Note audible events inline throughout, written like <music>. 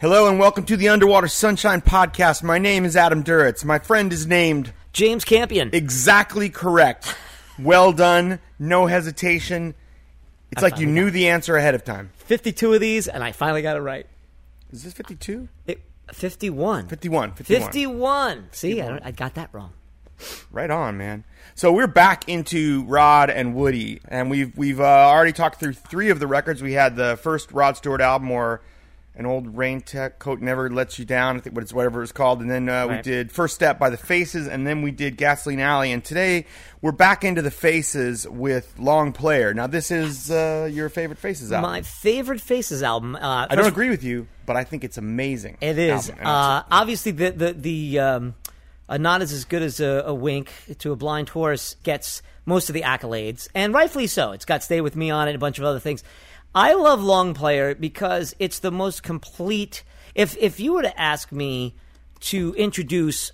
Hello and welcome to the Underwater Sunshine Podcast. My name is Adam Duritz. My friend is named James Campion. exactly correct. Well done. No hesitation. It's like you knew the answer ahead of time. 52 of these, and I finally got it right. Is this 52? It, 51. 51. 51. 51. See, I, don't, I got that wrong. Right on, man. So we're back into Rod and Woody, and we've we've uh, already talked through three of the records. We had the first Rod Stewart album, or an old rain tech coat never lets you down. I think what it's whatever it's called. And then uh, we did First Step by the Faces, and then we did Gasoline Alley. And today we're back into the Faces with Long Player. Now this is uh, your favorite Faces album. My favorite Faces album. Uh, I don't agree with you, but I think it's amazing. It is. Uh, obviously, the the the um, a nod is as good as a, a wink to a blind horse gets most of the accolades, and rightfully so. It's got "Stay with Me" on it, a bunch of other things. I love Long Player because it's the most complete. If if you were to ask me to introduce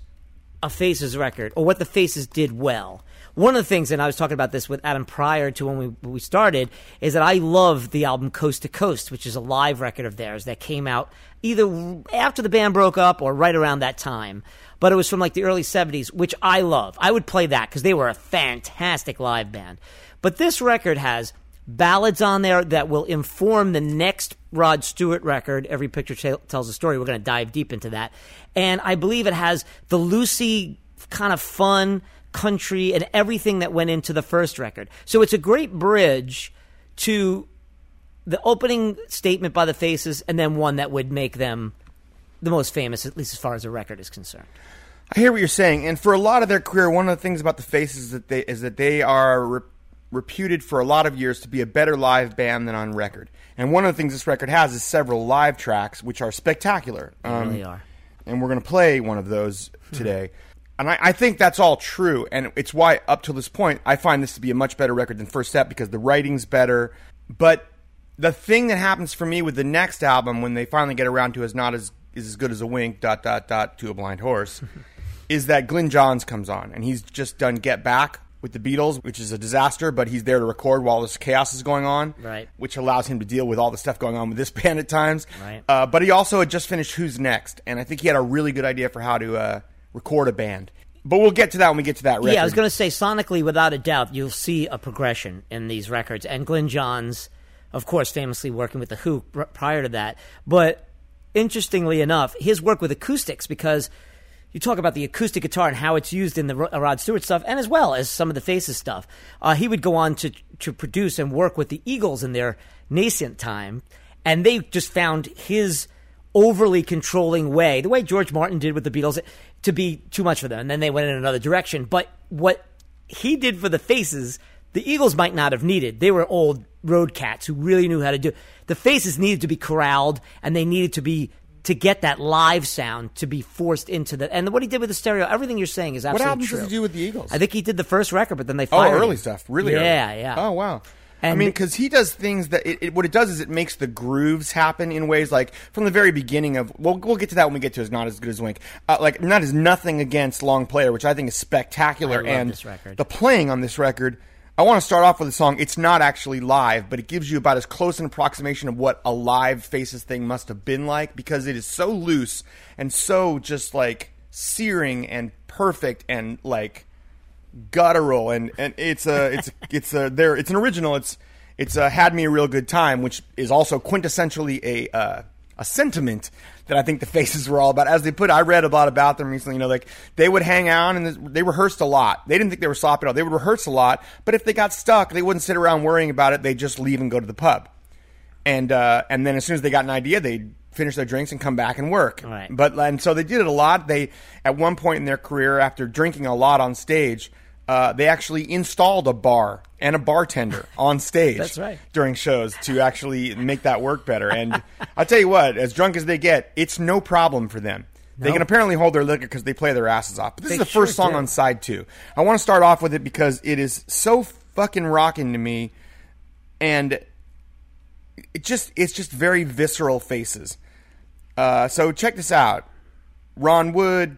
a Faces record or what the Faces did well. One of the things, and I was talking about this with Adam prior to when we when we started, is that I love the album Coast to Coast, which is a live record of theirs that came out either after the band broke up or right around that time. But it was from like the early 70s, which I love. I would play that because they were a fantastic live band. But this record has ballads on there that will inform the next Rod Stewart record. Every picture tell tells a story. We're going to dive deep into that. And I believe it has the Lucy kind of fun country and everything that went into the first record. So it's a great bridge to the opening statement by the Faces and then one that would make them the most famous, at least as far as the record is concerned. I hear what you're saying, and for a lot of their career, one of the things about the Faces is that they is that they are re- reputed for a lot of years to be a better live band than on record. And one of the things this record has is several live tracks, which are spectacular. They Um, really are. and we're going to play one of those today. And I, I think that's all true, and it's why up to this point I find this to be a much better record than First Step because the writing's better. But the thing that happens for me with the next album when they finally get around to is not as is as good as a wink dot dot dot to a blind horse <laughs> is that Glyn Johns comes on and he's just done Get Back with the Beatles, which is a disaster, but he's there to record while this chaos is going on, Right. Which allows him to deal with all the stuff going on with this <laughs> band at times, Right. Uh, but he also had just finished Who's Next, and I think he had a really good idea for how to uh, record a band. But we'll get to that when we get to that record. Yeah, I was going to say sonically, without a doubt, you'll see a progression in these records. And Glyn Johns, of course, famously working with the Who r- prior to that. But interestingly enough, his work with acoustics, because you talk about the acoustic guitar and how it's used in the Rod Stewart stuff, and as well as some of the Faces stuff. Uh, he would go on to to produce and work with the Eagles in their nascent time, and they just found his overly controlling way, the way George Martin did with the Beatles, to be too much for them. And then they went in another direction. But what he did for the Faces, the Eagles might not have needed. They were old road cats who really knew how to do. The Faces needed to be corralled, and they needed to be to get that live sound to be forced into the. And what he did with the stereo, everything you're saying is what absolutely albums true. does he do with the Eagles? I think he did the first record, but then they fired. oh, fired early him. stuff, really. Yeah, early. yeah. Oh, wow. I mean, because he does things that it, it, what it does is it makes the grooves happen in ways like from the very beginning of. Well, we'll get to that when we get to "Is Not as Good as Wink." Uh, like, not as nothing against Long Player, which I think is spectacular, and the playing on this record. I want to start off with a song. It's not actually live, but it gives you about as close an approximation of what a live Faces thing must have been like because it is so loose and so just like searing and perfect and like guttural and and it's a it's <laughs> it's a there it's an original it's it's uh, had me a real good time which is also quintessentially a uh, a sentiment that I think the faces were all about as they put I read a lot about them recently you know like they would hang out and they rehearsed a lot they didn't think they were sloppy at all they would rehearse a lot but if they got stuck they wouldn't sit around worrying about it they'd just leave and go to the pub and uh, and then as soon as they got an idea, they'd finish their drinks and come back and work. Right. But and so they did it a lot. They at one point in their career, after drinking a lot on stage, uh, they actually installed a bar and a bartender <laughs> on stage. That's right. During shows to actually make that work better. And I tell you what, as drunk as they get, it's no problem for them. They can apparently hold their liquor because they play their asses off. But this They is the sure first song do. on side two. I want to start off with it because it is so fucking rocking to me, and it just it's just very visceral faces. Uh, so check this out: Ron Wood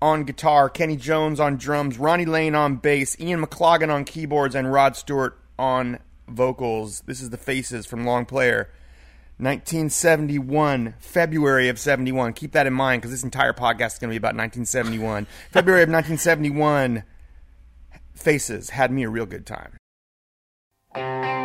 on guitar, Kenny Jones on drums, Ronnie Lane on bass, Ian McLagan on keyboards, and Rod Stewart on vocals. This is the faces from Long Player. 1971, February of 71. Keep that in mind because this entire podcast is going to be about 1971. <laughs> February of 1971, Faces had me a real good time.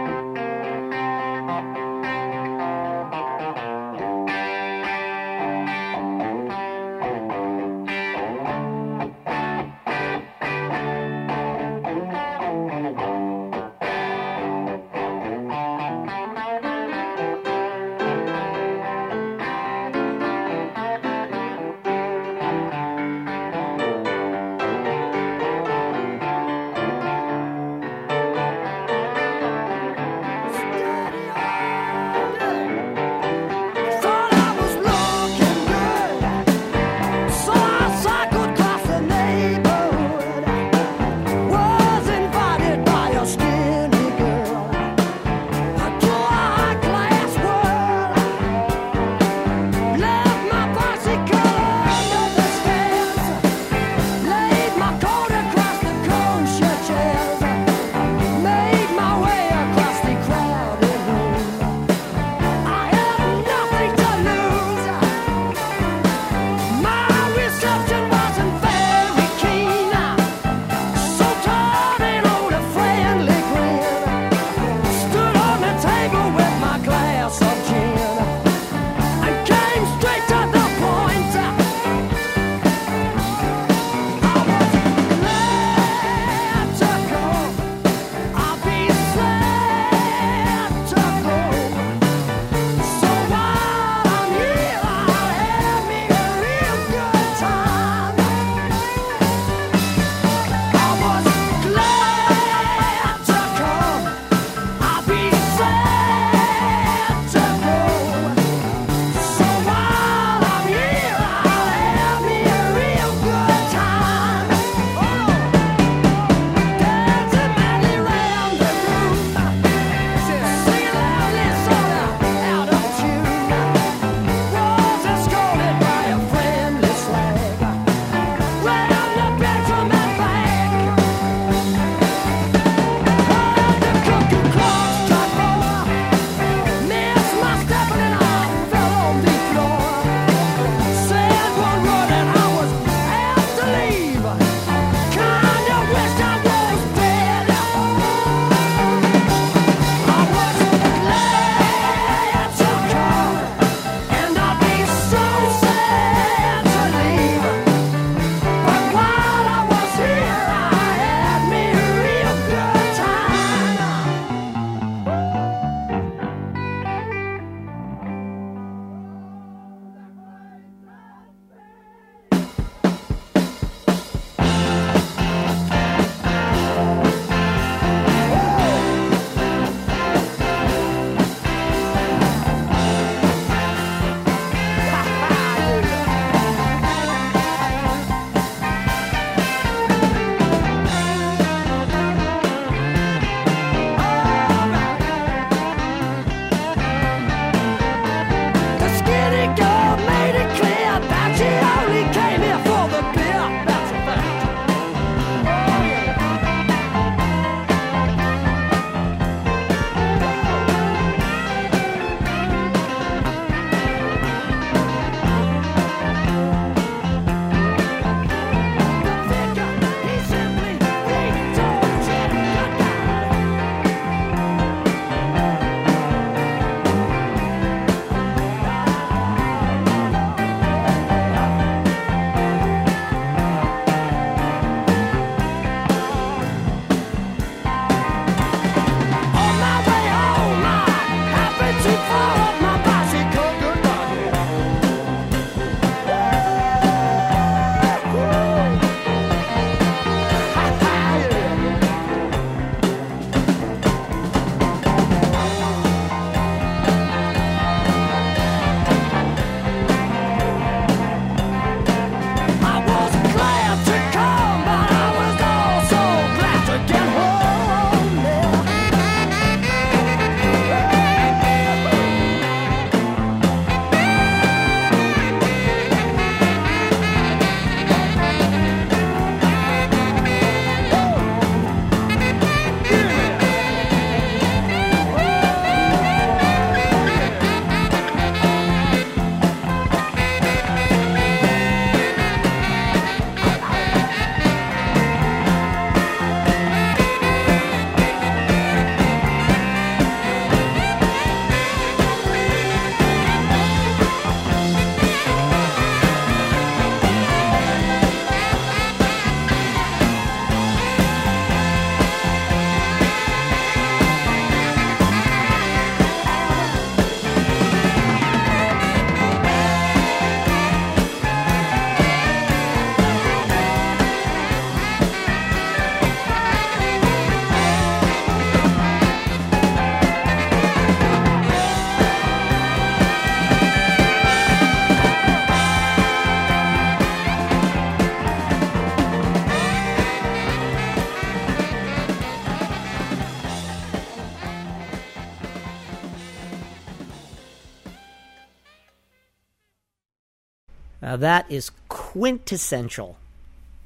That is quintessential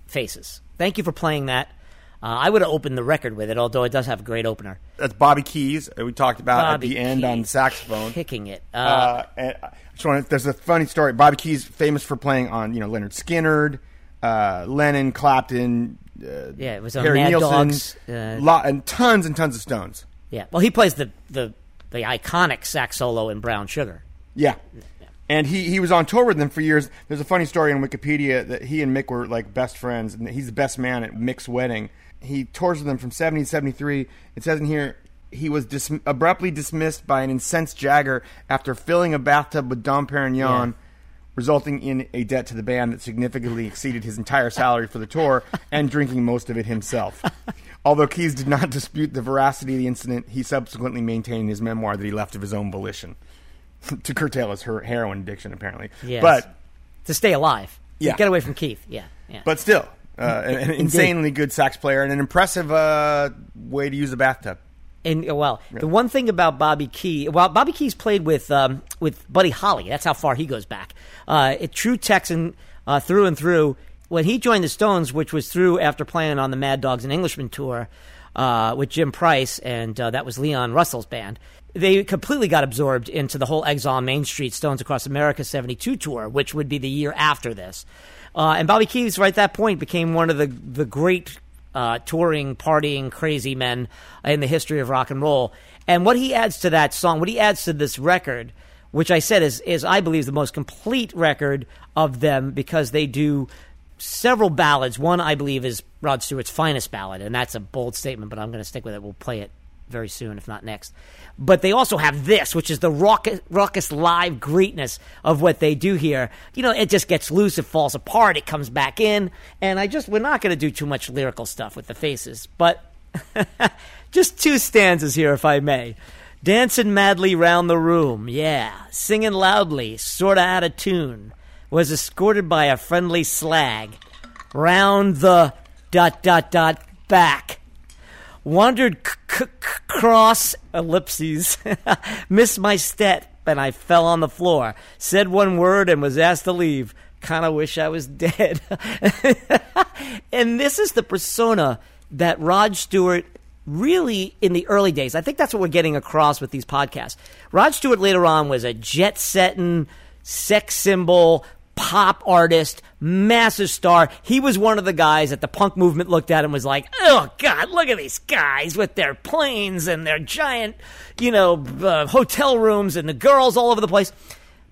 faces. Thank you for playing that. Uh, I would have opened the record with it, although it does have a great opener. That's Bobby Keys. uh, We talked about Bobby at the end on saxophone. kicking it. Uh, Uh, and I just wanna- there's a funny story. Bobby Keys famous for playing on you know Lynyrd Skynyrd, uh, Lennon, Clapton. Uh, Yeah, it was on Harry Mad Nilsson, Dogs, uh, lot, and tons and tons of Stones. yeah. Well, he plays the, the the iconic sax solo in Brown Sugar. Yeah. And he, he was on tour with them for years. There's a funny story on Wikipedia that he and Mick were like best friends, and he's the best man at Mick's wedding. He tours with them from 70 to 73. It says in here he was dis- abruptly dismissed by an incensed Jagger after filling a bathtub with Dom Perignon, Yeah. resulting in a debt to the band that significantly exceeded his entire salary for the tour and drinking most of it himself. <laughs> Although Keys did not dispute the veracity of the incident, he subsequently maintained in his memoir that he left of his own volition <laughs> to curtail his her- heroin addiction, apparently. Yes. But To stay alive. Yeah. Get away from Keith. Yeah. Yeah. but still, uh, an, an <laughs> insanely good sax player and an impressive uh, way to use a bathtub. And uh, well, the one thing about Bobby Key, well, Bobby Key's played with um, with Buddy Holly. That's how far he goes back. Uh, a true Texan uh, through and through. When he joined the Stones, which was through after playing on the Mad Dogs and Englishmen tour uh, with Jim Price, and uh, that was Leon Russell's band. They completely got absorbed into the whole Exile Main Street Stones Across America '72 tour, which would be the year after this. Uh, and Bobby Keys, right at that point, became one of the the great uh, touring, partying, crazy men in the history of rock and roll. And what he adds to that song, what he adds to this record, which I said is, is I believe, the most complete record of them because they do several ballads. One, I believe, is Rod Stewart's finest ballad, and that's a bold statement, but I'm going to stick with it. We'll play it very soon, if not next. But they also have this, which is the raucous, raucous live greatness of what they do here. You know, it just gets loose, it falls apart, it comes back in, and I just we're not going to do too much lyrical stuff with the faces, but <laughs> just two stanzas here, if I may. Dancing madly round the room, yeah, singing loudly, sorta out of tune. Was escorted by a friendly slag round the dot dot dot back wandered c- c- cross ellipses, <laughs> missed my step, and I fell on the floor. Said one word and was asked to leave. Kind of wish I was <laughs> dead. and this is the persona that Rod Stewart really in the early days. I think that's what we're getting across with these podcasts. Rod Stewart later on was a jet setting sex symbol, pop artist, massive star. He was one of the guys that the punk movement looked at and was like, "Oh God, look at these guys with their planes and their giant, you know, uh, hotel rooms and the girls all over the place."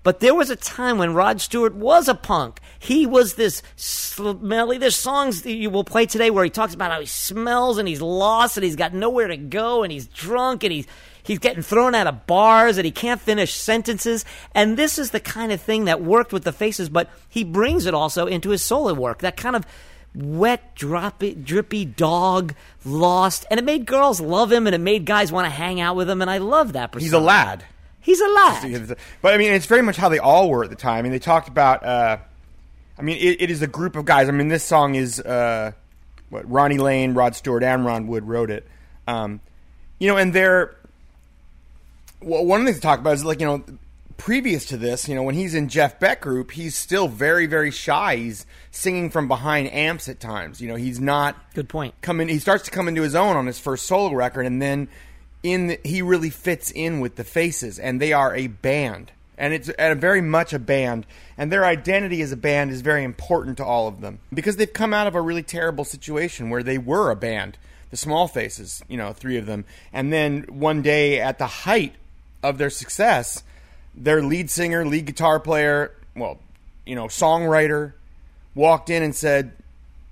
But there was a time when Rod Stewart was a punk. He was this smelly. There's songs that you will play today where he talks about how he smells and he's lost and he's got nowhere to go and he's drunk and he's he's getting thrown out of bars and he can't finish sentences. And this is the kind of thing that worked with the Faces, but he brings it also into his solo work. That kind of wet, droppy, drippy dog, lost, and it made girls love him and it made guys want to hang out with him. And I love that. He's a lad. He's a lad. But I mean, it's very much how they all were at the time. I mean, they talked about. Uh, I mean, it, it is a group of guys. I mean, this song is uh, what Ronnie Lane, Rod Stewart, and Ron Wood wrote it. Um, you know, and they're well, one of the things to talk about is like you know, previous to this, you know, when he's in Jeff Beck group, he's still very very shy. He's singing from behind amps at times. You know, he's not Good point. Coming, he starts to come into his own on his first solo record, and then in the, he really fits in with the Faces, and they are a band, and it's and very much a band, and their identity as a band is very important to all of them because they've come out of a really terrible situation where they were a band, the Small Faces, you know, three of them, and then one day at the height of their success, their lead singer, lead guitar player, well, you know, songwriter, walked in and said,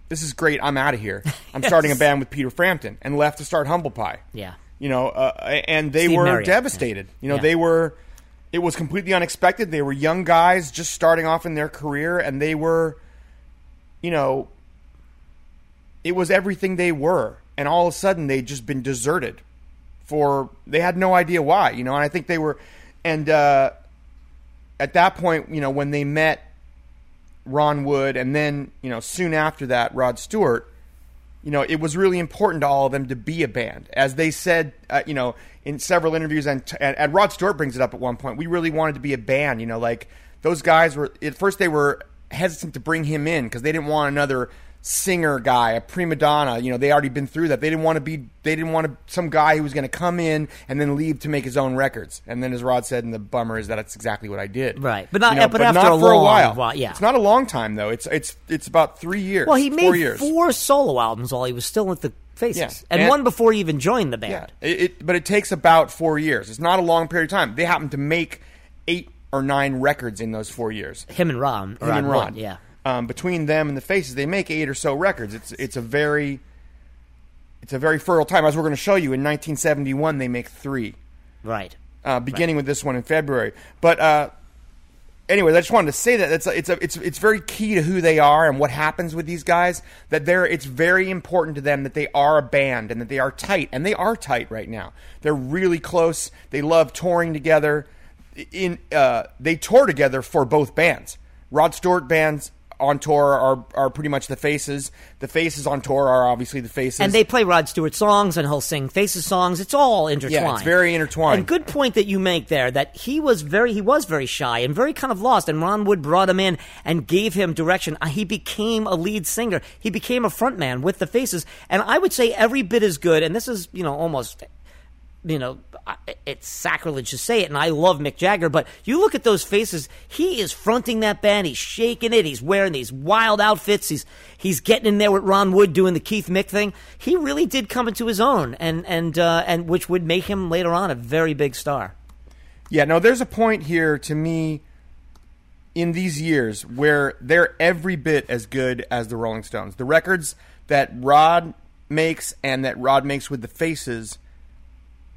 "This is great. I'm out of here. I'm <laughs> starting a band with Peter Frampton," and left to start Humble Pie. Yeah. You know, uh, and they Steve were Marriott. devastated. You know, Yeah. they were. It was completely unexpected. They were young guys just starting off in their career, and they were, you know, it was everything they were, and all of a sudden they'd just been deserted for they had no idea why. You know, and I think they were, and uh, at that point, you know, when they met Ron Wood, and then you know soon after that Rod Stewart, you know, it was really important to all of them to be a band, as they said, uh, you know, in several interviews, and, and and Rod Stewart brings it up at one point. We really wanted to be a band, you know, like those guys were at first they were hesitant to bring him in because they didn't want another singer guy, a prima donna. You know, they already been through that. They didn't want to be. They didn't want to, some guy who was going to come in and then leave to make his own records. And then, as Rod said, and the bummer is that that's exactly what I did. Right. But not- You know, but after not a for a while. while, yeah. it's not a long time though. It's it's it's about three years. Well, he four made years. four solo albums while he was still with the Faces, Yeah. and, And- one before he even joined the band. Yeah, it, it, but it takes about four years. It's not a long period of time. They happen to make eight or nine records in those four years. Him and Ron. Him and Wood, Ron, yeah. Um, between them and the Faces, they make eight or so records. It's it's a very it's a very fertile time. As we're going to show you, in 1971, they make three, Right. uh, beginning with this one in February. But uh, anyway, I just wanted to say that it's a, it's a, it's it's very key to who they are and what happens with these guys. That they're it's very important to them that they are a band and that they are tight, and they are tight right now. They're really close. They love touring together. In uh, they tour together for both bands. Rod Stewart bands on tour are are pretty much the faces. The faces on tour are obviously the faces. And they play Rod Stewart songs, and he'll sing Faces songs. It's all intertwined. it's very intertwined. And good point that you make there that he was very he was very shy and very kind of lost. And Ron Wood brought him in and gave him direction. Uh, He became a lead singer. He became a frontman with the Faces. And I would say every bit as good. And this is you know almost you know, it's sacrilege to say it, and I love Mick Jagger, but you look at those faces, he is fronting that band, he's shaking it, he's wearing these wild outfits, he's he's getting in there with Ron Wood doing the Keith Mick thing. He really did come into his own, and and uh, and which would make him later on a very big star. Yeah, no, there's a point here to me in these years where they're every bit as good as the Rolling Stones. The records that Rod makes and that Rod makes with the Faces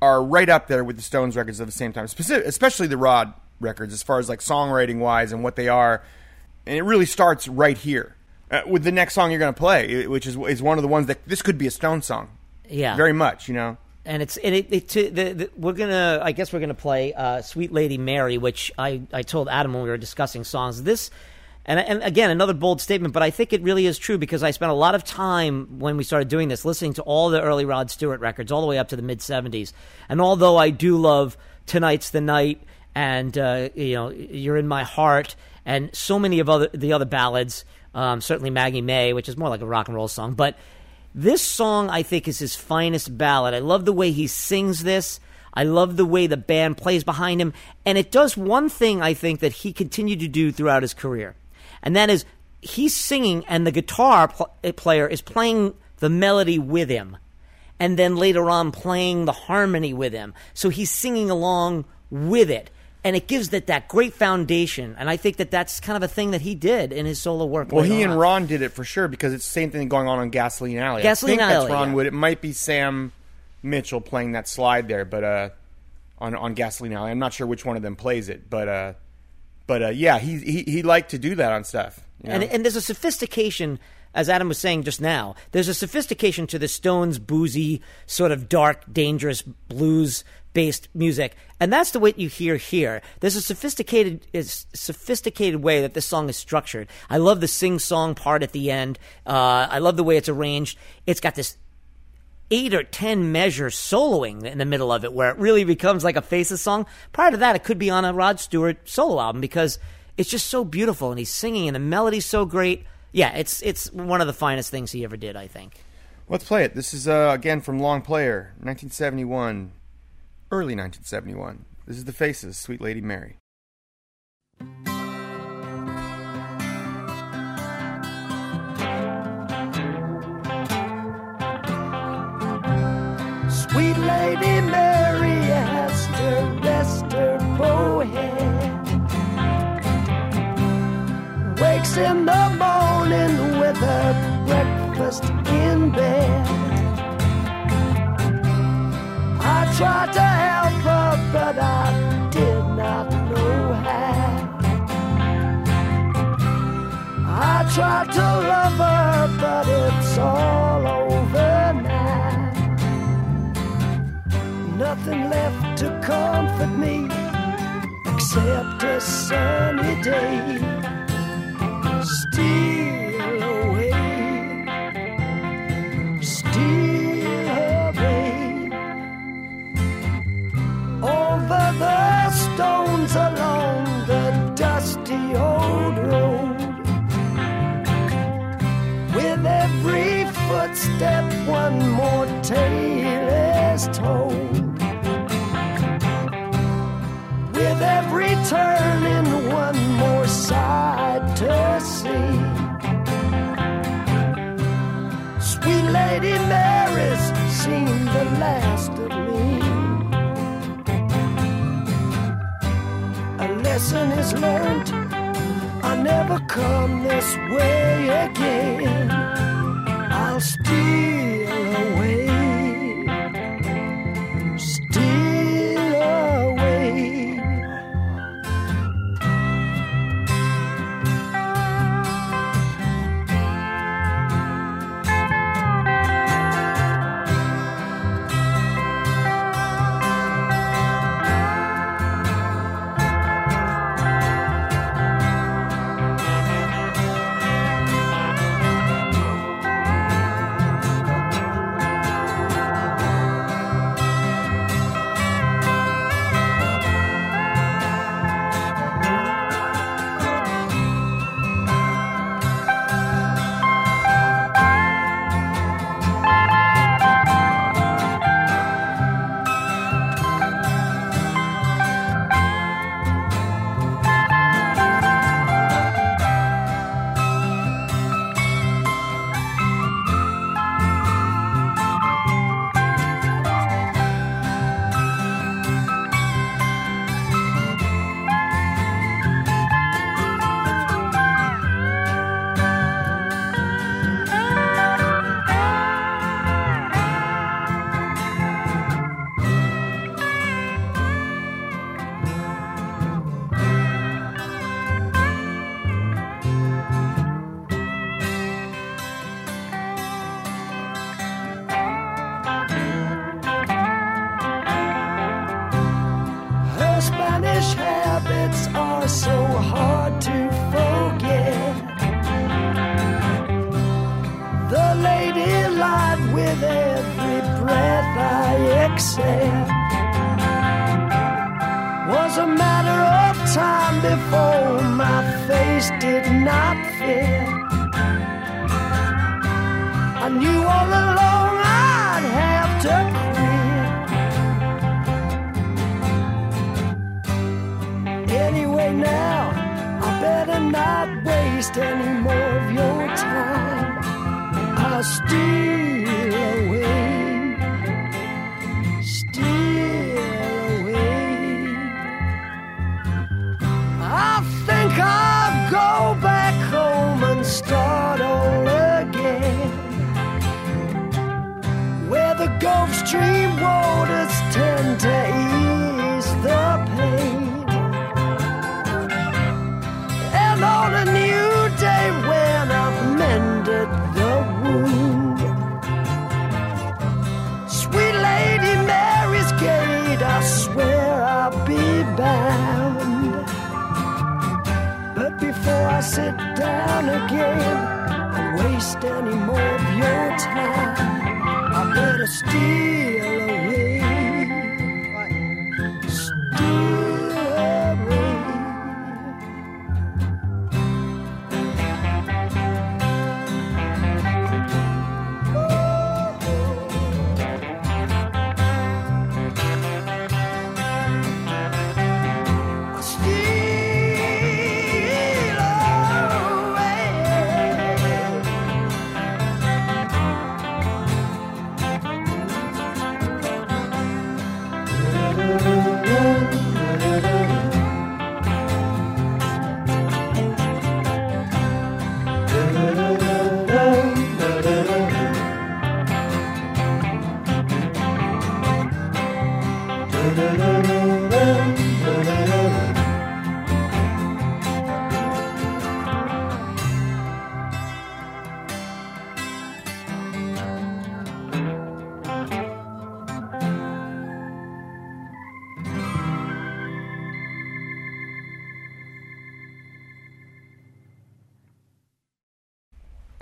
are right up there with the Stones records at the same time, Specific, especially the Rod records as far as like songwriting wise and what they are. And it really starts right here uh, with the next song you're going to play, which is is one of the ones that this could be a Stone song. Yeah. very much, you know. and it's and it, it to, the, the, we're gonna I guess we're gonna play uh, "Sweet Lady Mary," which I, I told Adam when we were discussing songs. This and and again another bold statement, but I think it really is true because I spent a lot of time when we started doing this listening to all the early Rod Stewart records, all the way up to the mid '70s. And although I do love "Tonight's the Night" and uh, you know "You're in My Heart" and so many of other the other ballads, um, certainly Maggie May, which is more like a rock and roll song, but this song, I think, is his finest ballad. I love the way he sings this. I love the way the band plays behind him. And it does one thing, I think, that he continued to do throughout his career. And that is he's singing, and the guitar pl- player is playing the melody with him. And then later on, playing the harmony with him. So he's singing along with it. And it gives that, that great foundation. And I think that that's kind of a thing that he did in his solo work. Well, he and. Ron did it for sure because it's the same thing going on on Gasoline Alley. Gasoline I think Alley, that's Ron yeah. Wood. It might be Sam Mitchell playing that slide there, but uh, on on Gasoline Alley, I'm not sure which one of them plays it, but uh, but uh, yeah, he he he liked to do that on stuff. you And, know? and there's a sophistication, as Adam was saying just now, there's a sophistication to the Stones' boozy, sort of dark, dangerous blues based music. And that's the way you hear here. There's a sophisticated is sophisticated way that this song is structured. I love the sing song part at the end. Uh, I love the way it's arranged. It's got this eight or ten measure soloing in the middle of it where it really becomes like a faces song prior to that it could be on a rod stewart solo album because it's just so beautiful and he's singing and the melody's so great yeah it's it's one of the finest things he ever did i think Let's play it. This is uh, again from Long Player, 1971, early 1971. This is the Faces, Sweet Lady Mary. Sweet Lady Mary has to rest her. Wakes in the morning with her breakfast in bed. I tried to help her, but I did not know how. I tried to love her, but it's all nothing left to comfort me except a sunny day. Steal away, steal away over the stones along the dusty old road. With every footstep, one more tale is told with every turn and one more side to see. Sweet Lady Mary's seen the last of me. A lesson is learned. I never come this way again. I'll steal away.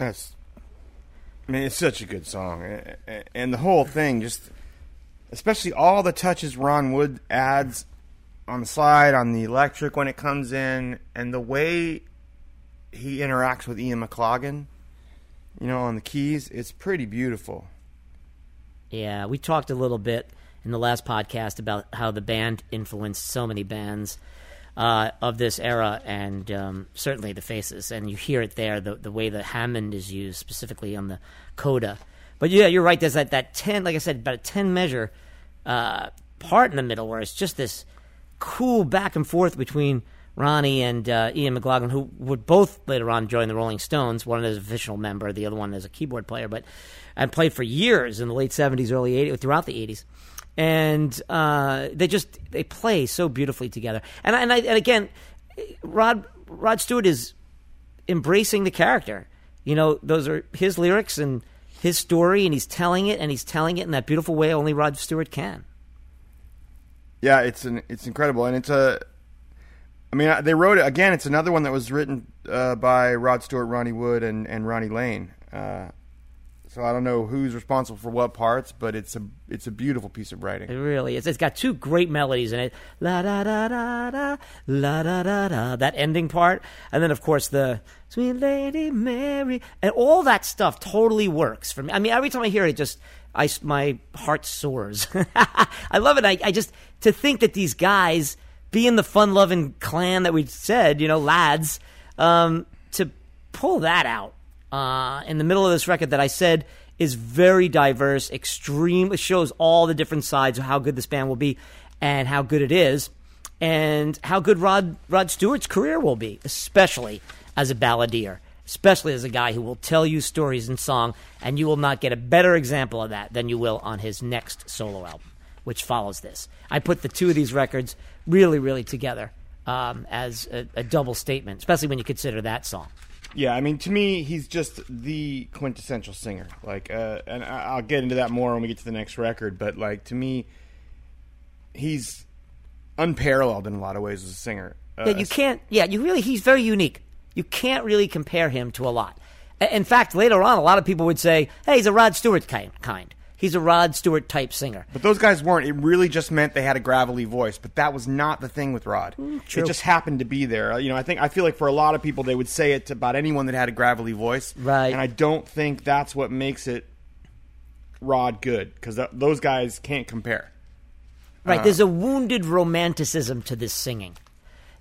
That's, I mean, it's such a good song, and the whole thing, just especially all the touches Ron Wood adds on the slide, on the electric when it comes in, and the way he interacts with Ian McLagan, you know, on the keys, it's pretty beautiful. Yeah, we talked a little bit in the last podcast about how the band influenced so many bands uh, of this era, and um, certainly the Faces. And you hear it there, the the way the Hammond is used, specifically on the coda, But yeah, you're right. There's that that ten, like I said, about a ten measure uh, part in the middle where it's just this cool back and forth between Ronnie and uh, Ian McLagan, who would both later on join the Rolling Stones. One as an official member, the other one as a keyboard player, but and played for years in the late '70s, early '80s, throughout the '80s. And uh, they just they play so beautifully together. And and, I, and again, Rod Rod Stewart is embracing the character. You know, those are his lyrics and his story, and he's telling it, and he's telling it in that beautiful way only Rod Stewart can. Yeah, it's an it's incredible, and it's a. I mean, they wrote it again. It's another one that was written uh, by Rod Stewart, Ronnie Wood, and and Ronnie Lane. Uh, so I don't know who's responsible for what parts, but it's a it's a beautiful piece of writing. It really is. It's got two great melodies in it. La da da da da, la da da da. That ending part, and then of course the Sweet Lady Mary, and all that stuff totally works for me. I mean, every time I hear it, it just I my heart soars. <laughs> I love it. I, I just to think that these guys, being the fun-loving clan that we said, you know, lads, um, to pull that out uh, in the middle of this record that I said is very diverse, extreme. It shows all the different sides of how good this band will be and how good it is, and how good Rod Rod Stewart's career will be, especially as a balladeer, especially as a guy who will tell you stories in song, and you will not get a better example of that than you will on his next solo album, which follows this. I put the two of these records really, really together um, as a, a double statement, especially when you consider that song. Yeah, I mean, to me, he's just the quintessential singer. Like, uh, and I'll get into that more when we get to the next record. But like, to me, he's unparalleled in a lot of ways as a singer. Uh, Yeah, you can't. Yeah, you really. He's very unique. You can't really compare him to a lot. In fact, later on, a lot of people would say, "Hey, he's a Rod Stewart kind." Kind. He's a Rod Stewart type singer. But those guys weren't. It really just meant they had a gravelly voice. But that was not the thing with Rod. true. It just happened to be there. Uh, You know, I think I feel like for a lot of people they would say it about anyone that had a gravelly voice. Right. And I don't think that's what makes it Rod good because th- those guys can't compare. Right. There's a wounded romanticism to this singing.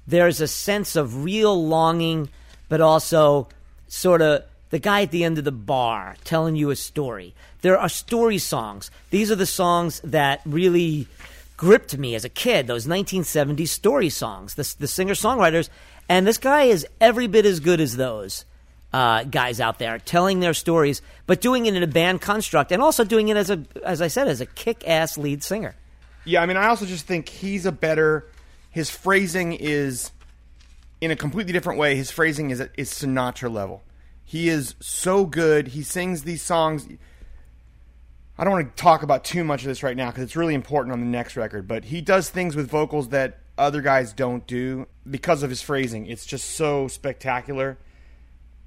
There's a sense of real longing, but also sort of the guy at the end of the bar telling you a story. There are story songs. These are the songs that really gripped me as a kid, those 1970s story songs, the, the singer songwriters. And this guy is every bit as good as those uh, guys out there telling their stories, but doing it in a band construct and also doing it as a, as I said, as a kick ass lead singer. Yeah, I mean, I also just think he's a better. His phrasing is in a completely different way. His phrasing is is Sinatra level. He is so good. He sings these songs. I don't want to talk about too much of this right now because it's really important on the next record. But he does things with vocals that other guys don't do because of his phrasing. It's just so spectacular.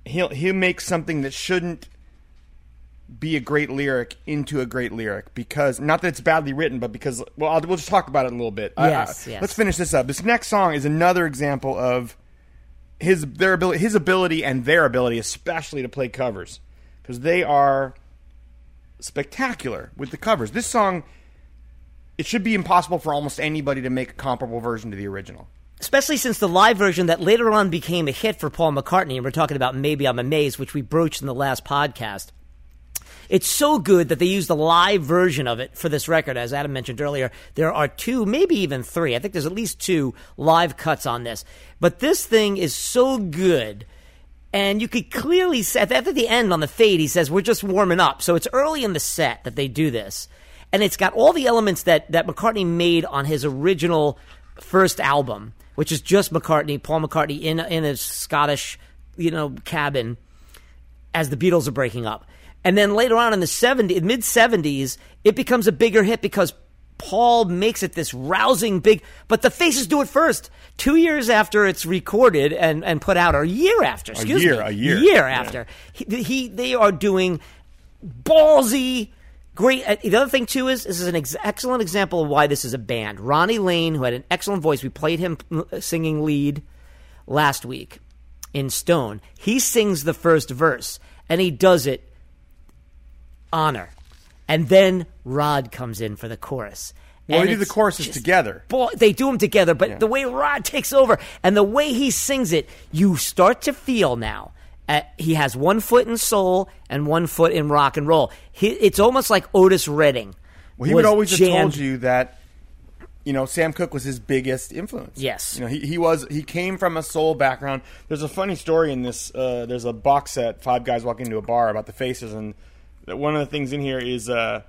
He'll he'll make something that shouldn't be a great lyric into a great lyric because not that it's badly written, but because well, I'll, we'll just talk about it a little bit. I- Yes, I- yes. Let's finish this up. This next song is another example of his their ability, his ability, and their ability, especially to play covers, because they are spectacular with the covers. This song, it should be impossible for almost anybody to make a comparable version to the original. especially since the live version that later on became a hit for Paul McCartney, and we're talking about Maybe I'm Amazed, which we broached in the last podcast. It's so good that they used the live version of it for this record. As Adam mentioned earlier, there are two, maybe even three. I think there's at least two live cuts on this. But this thing is so good. And you could clearly say, at the end on the fade, he says, We're just warming up. So it's early in the set that they do this. And it's got all the elements that, that McCartney made on his original first album, which is just McCartney, Paul McCartney in, in a Scottish, you know, cabin as the Beatles are breaking up. And then later on in the 70s, mid 70s, it becomes a bigger hit because Paul makes it this rousing big, but the faces do it first. Two years after it's recorded and, and put out, or a year after, excuse year, me. a year. A year Yeah. after. He, he, they are doing ballsy, great. The other thing, too, is this is an ex- excellent example of why this is a band. Ronnie Lane, who had an excellent voice, we played him uh, singing lead last week in Stone. He sings the first verse, and he does it honor. And then Rod comes in for the chorus. Well, And they do the choruses just- together. Boy, they do them together, but Yeah. the way Rod takes over and the way he sings it, you start to feel now Uh, he has one foot in soul and one foot in rock and roll. He, it's almost like Otis Redding. Well, he would always have told you that, you know, Sam Cooke was his biggest influence. Yes. You know, he, he was he came from a soul background. There's a funny story in this. Uh, there's a box set, Five Guys Walk Into a Bar, about the Faces, and one of the things in here is uh,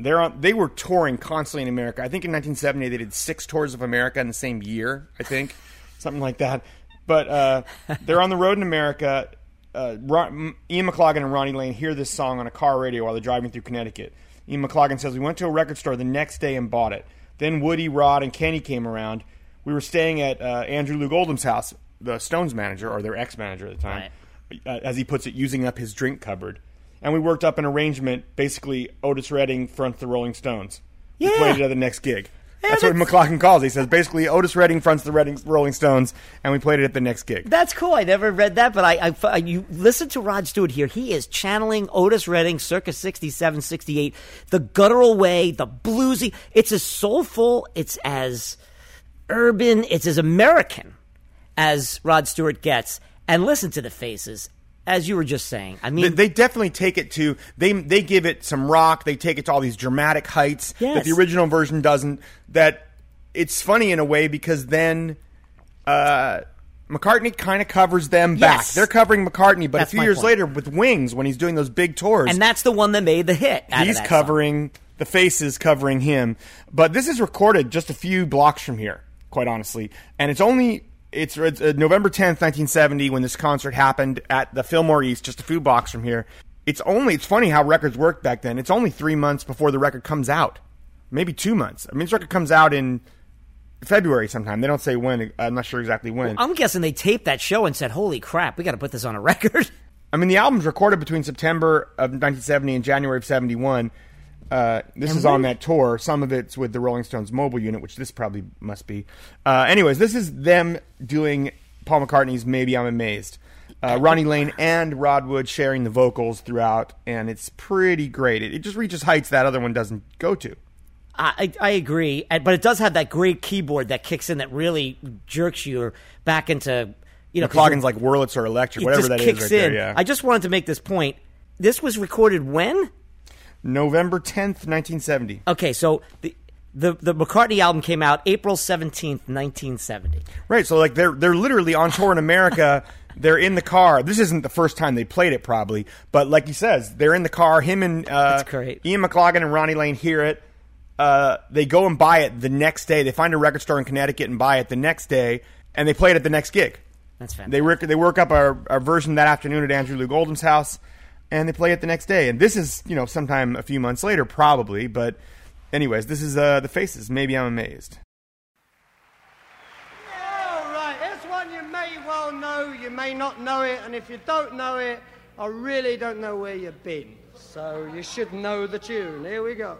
they're on. They were touring constantly in America. I think in 1970 they did six tours of America in the same year. I think <laughs> something like that. But uh, they're on the road in America. Uh, Ron, Ian McLagan and Ronnie Lane hear this song on a car radio while they're driving through Connecticut. Ian McLagan says we went to a record store the next day and bought it. Then Woody, Rod, and Kenny came around. We were staying at uh, Andrew Loog Oldham's house, the Stones manager or their ex manager at the time, uh, as he puts it, using up his drink cupboard. And we worked up an arrangement. Basically, Otis Redding fronts the Rolling Stones. We Yeah. played it at the next gig. Yeah, that's what that's- McLagan calls. it. He says basically Otis Redding fronts the Redding, Rolling Stones, and we played it at the next gig. That's cool. I never read that, but I, I, you listen to Rod Stewart here. He is channeling Otis Redding, circa 67, 68, the guttural way, the bluesy. It's as soulful, it's as urban, it's as American as Rod Stewart gets. And listen to the faces, as you were just saying. I mean, They, they definitely take it to they they give it some rock. They take it to all these dramatic heights that the original version doesn't. That it's funny in a way because then uh, McCartney kind of covers them back. They're covering McCartney, but That's a few years point. later with Wings when he's doing those big tours, and that's the one that made the hit. he's that song. covering the faces covering him but this is recorded just a few blocks from here quite honestly and it's only it's, it's uh, november 10th 1970 when this concert happened at the fillmore east just a few blocks from here. It's only it's funny how records worked back then. It's only three months before the record comes out. Maybe two months. I mean this record comes out in february sometime. They don't say when i'm not sure exactly when. I'm guessing they taped that show and said, "Holy crap, we got to put this on a record." <laughs> I mean, the album's recorded between September of 1970 and January of 71. Uh, this And is on that tour. Some of it's with the Rolling Stones mobile unit, which this probably must be. Uh, anyways, this is them doing Paul McCartney's Maybe I'm Amazed. Uh, Ronnie Lane and Rod Wood sharing the vocals throughout, and it's pretty great. It, it just reaches heights that other one doesn't go to. I, I agree, but it does have that great keyboard that kicks in that really jerks you back into you know McLagan's like Wurlitzer Electric, whatever that is kicks right in. there. Yeah. I just wanted to make this point. This was recorded when? November 10th, 1970. Okay, so the the the McCartney album came out April seventeenth, nineteen seventy. Right, so like they're they're literally on tour in America. <laughs> they're in the car. This isn't the first time they played it, probably, but like he says, they're in the car. Him and uh. Ian McLagan and Ronnie Lane hear it. Uh, they go and buy it the next day. They find a record store in Connecticut and buy it the next day, and they play it at the next gig. That's fantastic. They work they work up a, a version that afternoon at Andrew Loog Oldham's house, and they play it the next day. And this is you know sometime a few months later, probably. But anyways, this is uh, the Faces. Maybe I'm amazed. All right, here's one you may well know, you may not know it, and if you don't know it, I really don't know where you've been. So you should know the tune. Here we go.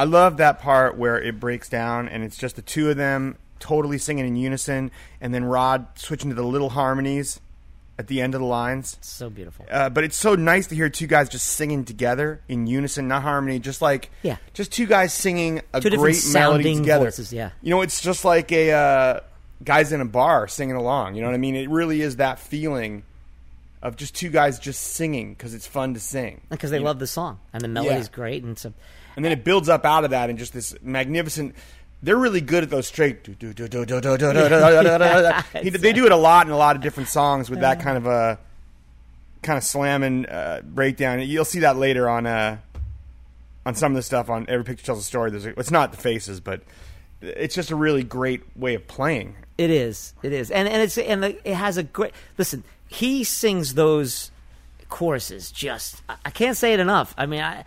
I love that part where it breaks down and it's just the two of them totally singing in unison, and then Rod switching to the little harmonies at the end of the lines. So beautiful. Uh, but it's so nice to hear two guys just singing together in unison, not harmony, just like Yeah. just two guys singing a Two great melody together. voices, yeah. you know, it's just like a uh, guys in a bar singing along. You know what I mean? It really is that feeling of just two guys just singing because it's fun to sing. Because they You love the song and the melody's Yeah. great and so and then it builds up out of that and just this magnificent. They're really good at those straight. They do it a lot in a lot of different songs with that kind of a kind of slamming breakdown. You'll see that later on on some of the stuff on Every Picture Tells a Story. It's not the faces, but it's just a really great way of playing. It is. It is, and and it's and it has a great listen. He sings those choruses. Just I can't say it enough. I mean, I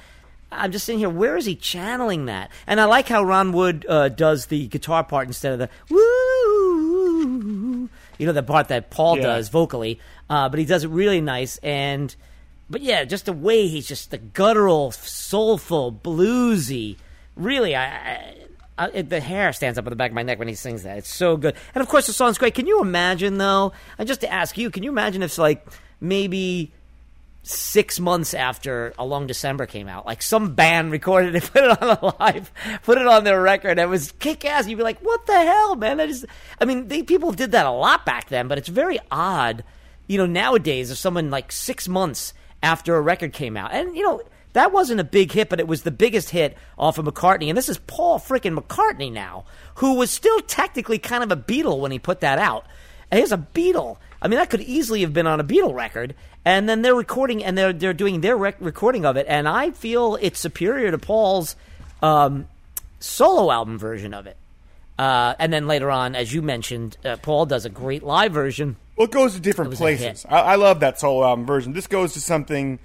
I'm just sitting here. Where is he channeling that? And I like how Ron Wood uh, does the guitar part instead of the woo. You know the part that Paul Yeah. does vocally, uh, but he does it really nice. And but yeah, just the way he's just the guttural, soulful, bluesy. Really, I. I it, the hair stands up on the back of my neck when he sings that. It's so good. And of course, the song's great. Can you imagine, though? And just to ask you, can you imagine if, like, maybe six months after A Long December came out, like some band recorded it, <laughs> put it on a live, put it on their record, it was kick ass. You'd be like, what the hell, man? Is, I mean, they, people did that a lot back then, but it's very odd, you know, nowadays if someone like six months after a record came out, and you know. That wasn't a big hit, but it was the biggest hit off of McCartney. And this is Paul freaking McCartney now, who was still technically kind of a Beatle when he put that out. And he's a Beatle. I mean, that could easily have been on a Beatle record. And then they're recording and they're they're doing their rec- recording of it. And I feel it's superior to Paul's um, solo album version of it. Uh, and then later on, as you mentioned, uh, Paul does a great live version. Well, it goes to different places. I, I love that solo album version. This goes to something.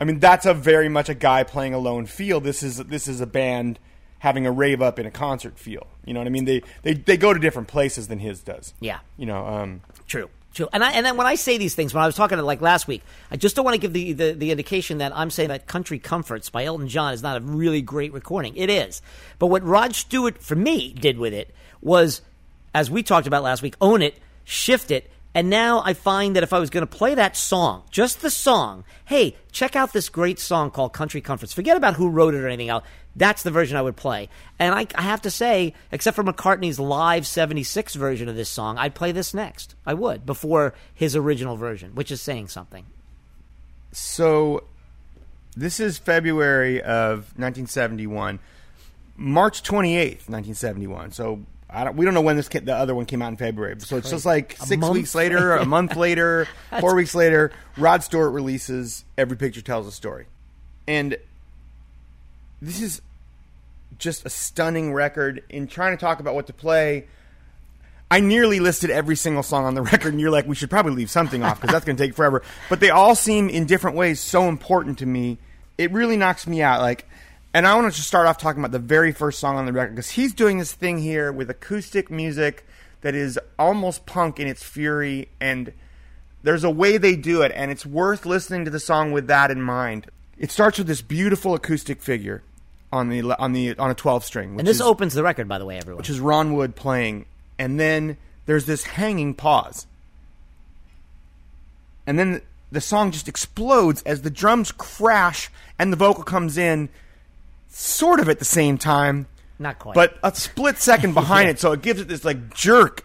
I mean, that's a very much a guy playing alone feel. This is this is a band having a rave up in a concert feel. You know what I mean? They they they go to different places than his does. Yeah. You know, um, True. True. And I, and then when I say these things, when I was talking to like last week, I just don't want to give the, the, the indication that I'm saying that Country Comforts by Elton John is not a really great recording. It is. But what Rod Stewart, for me, did with it was, as we talked about last week, own it, shift it, and now I find that if I was going to play that song, just the song, hey, check out this great song called Country Comforts. Forget about who wrote it or anything else. That's the version I would play. And I, I have to say, except for McCartney's live 76 version of this song, I'd play this next. I would, before his original version, which is saying something. so this is February of 1971, March 28th, 1971. So I don't, we don't know when this the other one came out in February. So it's just like A six weeks later, a month <laughs> later, four weeks later. Rod Stewart releases "Every Picture Tells a Story," and this is just a stunning record. In trying to talk about what to play, I nearly listed every single song on the <laughs> record, and you're like, we should probably leave something off because that's going to take forever. But they all seem, in different ways, so important to me. It really knocks me out. Like, and I want to just start off talking about the very first song on the record because he's doing this thing here with acoustic music that is almost punk in its fury, and there's a way they do it, and it's worth listening to the song with that in mind. It starts with this beautiful acoustic figure on the on the on a 12 string, which And this is, opens the record, by the way, everyone. which is Ron Wood playing, and then there's this hanging pause. And then the song just explodes as the drums crash and the vocal comes in sort of at the same time, Not quite. but a split second behind <laughs> it, so it gives it this like jerk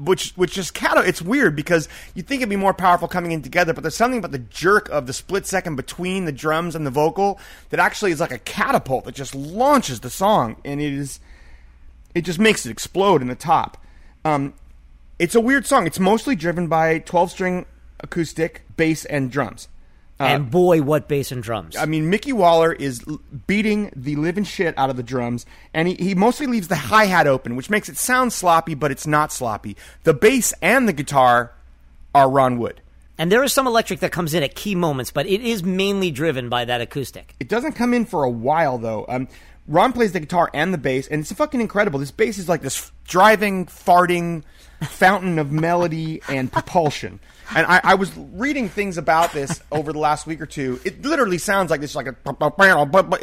which which just kind of it's weird because you think it'd be more powerful coming in together, but there's something about the jerk of the split second between the drums and the vocal that actually is like a catapult that just launches the song, and it is it just makes it explode in the top. Um, it's a weird song. It's mostly driven by 12 string acoustic, bass, and drums. And boy, what bass and drums. I mean, Mickey Waller is beating the living shit out of the drums, and he, he mostly leaves the hi hat open, which makes it sound sloppy, but it's not sloppy. The bass and the guitar are Ron Wood. and there is some electric that comes in at key moments, but it is mainly driven by that acoustic. It doesn't come in for a while though. Um, Ron plays the guitar and the bass, and it's fucking incredible. This bass is like this driving, farting <laughs> fountain of melody and propulsion. And I, I was reading things about this <laughs> over the last week or two. It literally sounds like this, like a.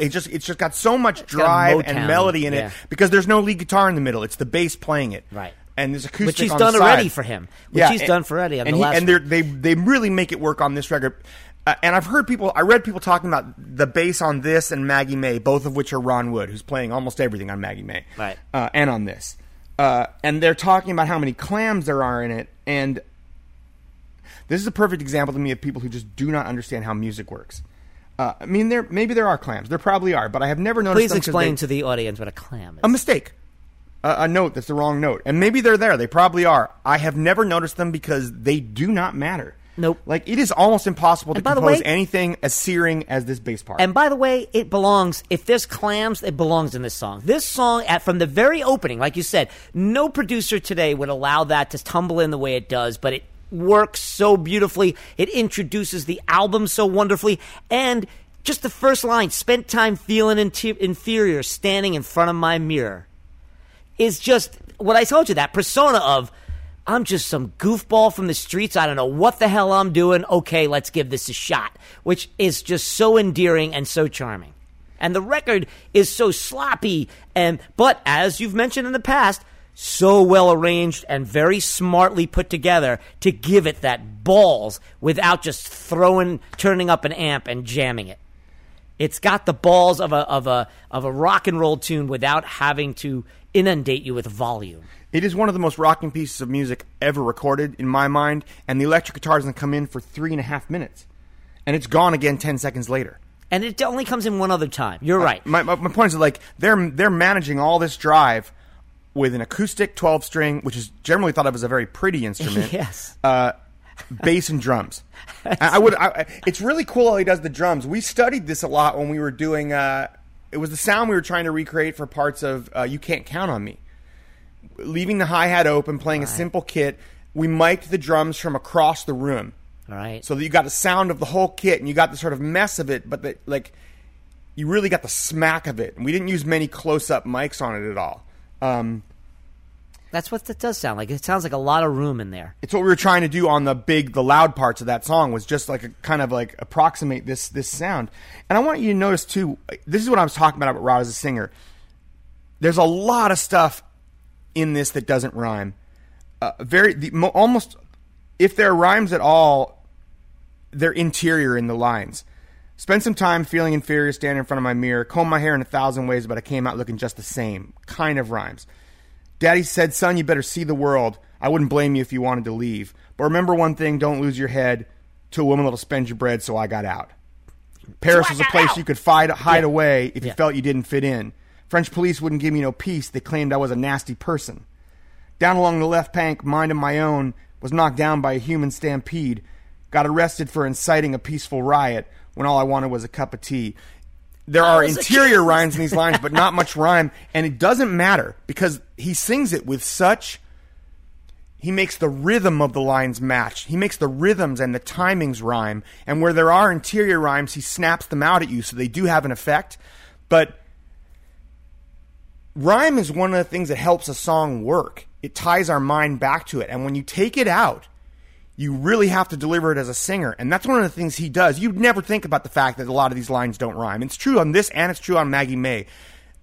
It just, it's just got so much drive and melody in yeah. it because there's no lead guitar in the middle. It's the bass playing it, Right. And there's acoustic, Which he's on done already for him. Which he's and- done for Eddie on and the he- last and they they really make it work on this record. Uh, and I've heard people, I read people talking about the bass on this and Maggie May, both of which are Ron Wood, who's playing almost everything on Maggie May, Right. Uh, and on this, uh, and they're talking about how many clams there are in it, and this is a perfect example to me of people who just do not understand how music works. Uh, I mean, there maybe there are clams, there probably are, but I have never noticed. Please explain they- to the audience what a clam is. a mistake. A, a note that's the wrong note. And maybe they're there. They probably are. I have never noticed them because they do not matter. Nope. Like, it is almost impossible to And by the compose way- anything as searing as this bass part. And by the way, it belongs. If there's clams, it belongs in this song. This song, at from the very opening, like you said, no producer today would allow that to tumble in the way it does, but it works so beautifully. It introduces the album so wonderfully, and just the first line: "Spent time feeling inti- inferior, standing in front of my mirror." is just what I told you that persona of I'm just some goofball from the streets. I don't know what the hell I'm doing. Okay, let's give this a shot, which is just so endearing and so charming. And the record is so sloppy and but as you've mentioned in the past, so well arranged and very smartly put together to give it that balls without just throwing turning up an amp and jamming it. It's got the balls of a of a of a rock and roll tune without having to inundate you with volume. it is one of the most rocking pieces of music ever recorded, in my mind. And the electric guitar doesn't come in for three and a half minutes. And it's gone again 10 seconds later. And it only comes in one other time. You're uh, right. My, my, my point is that, like they're they're managing all this drive with an acoustic 12 string, which is generally thought of as a very pretty instrument. <laughs> Yes. Uh, bass and drums. I, would. I, it's really cool how he does the drums. We studied this a lot when we were doing. Uh, it was the sound we were trying to recreate for parts of uh, "You Can't Count on Me." Leaving the hi hat open, playing a simple kit. We mic'd the drums from across the room right. so that you got the sound of the whole kit and you got the sort of mess of it, but that like you really got the smack of it. And we didn't use many close up mics on it at all. Um, That's what that does sound like. It sounds like a lot of room in there. it's what we were trying to do on the big, the loud parts of that song was just like a kind of like approximate this this sound. And I want you to notice too. This is what I was talking about about Rod as a singer. There's a lot of stuff in this that doesn't rhyme. Uh, very the, mo- almost if there are rhymes at all, they're interior in the lines. Spend some time feeling inferior, standing in front of my mirror, comb my hair in a thousand ways, but I came out looking just the same. Kind of rhymes. Daddy said, Son, you better see the world. I wouldn't blame you if you wanted to leave. But remember one thing don't lose your head to a woman that'll spend your bread, so I got out. Paris was a place you could hide, hide Yeah. away if you felt you didn't fit in. French police wouldn't give me no peace. They claimed I was a nasty person. Down along the left bank, mind of my own, was knocked down by a human stampede. Got arrested for inciting a peaceful riot when all I wanted was a cup of tea. There are interior rhymes in these lines, but not much <laughs> rhyme, and it doesn't matter because he sings it with such. He makes the rhythm of the lines match. He makes the rhythms and the timings rhyme, and where there are interior rhymes, he snaps them out at you, so they do have an effect. But rhyme is one of the things that helps a song work. It ties our mind back to it. And when you take it out, you really have to deliver it as a singer. And that's one of the things he does. You'd never think about the fact that a lot of these lines don't rhyme. It's true on this and it's true on Maggie May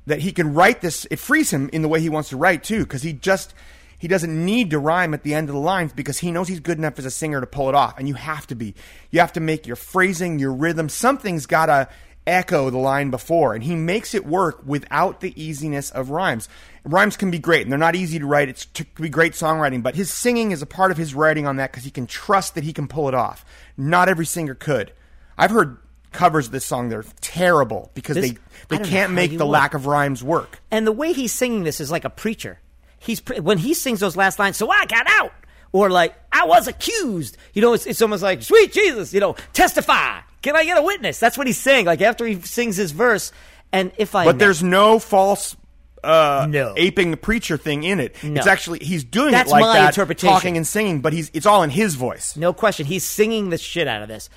that he can write this. It frees him in the way he wants to write too, because he just, he doesn't need to rhyme at the end of the lines because he knows he's good enough as a singer to pull it off. And you have to be. You have to make your phrasing, your rhythm, something's got to echo the line before. And he makes it work without the easiness of rhymes. Rhymes can be great, and they're not easy to write. It's to be great songwriting, but his singing is a part of his writing on that because he can trust that he can pull it off. Not every singer could. I've heard covers of this song that are terrible because This- they they can't make the would. lack of rhymes work. And the way he's singing this is like a preacher. He's pre- when he sings those last lines. So I got out, or like I was accused. You know, it's, it's almost like sweet Jesus. You know, testify. Can I get a witness? That's what he's saying. Like after he sings his verse, and if I But there's no false uh, No. aping the preacher thing in it. No. It's actually he's doing That's it like my that, interpretation. talking and singing, but he's it's all in his voice. No question. He's singing the shit out of this.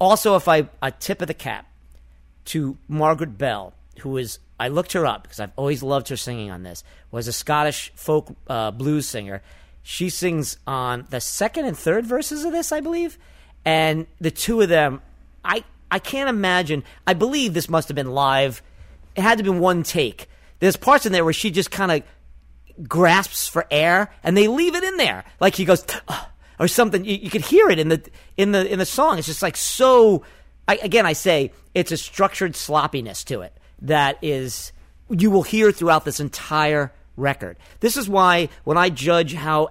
Also, if I a tip of the cap to Margaret Bell, who is I looked her up because I've always loved her singing on this. Was a Scottish folk uh, blues singer. She sings on the second and third verses of this, I believe, and the two of them, I I can't imagine. I believe this must have been live. It had to be one take. There's parts in there where she just kind of grasps for air and they leave it in there like he goes "Ugh," or something you, you could hear it in the in the in the song it's just like so I, again i say it's a structured sloppiness to it that is you will hear throughout this entire record this is why when i judge how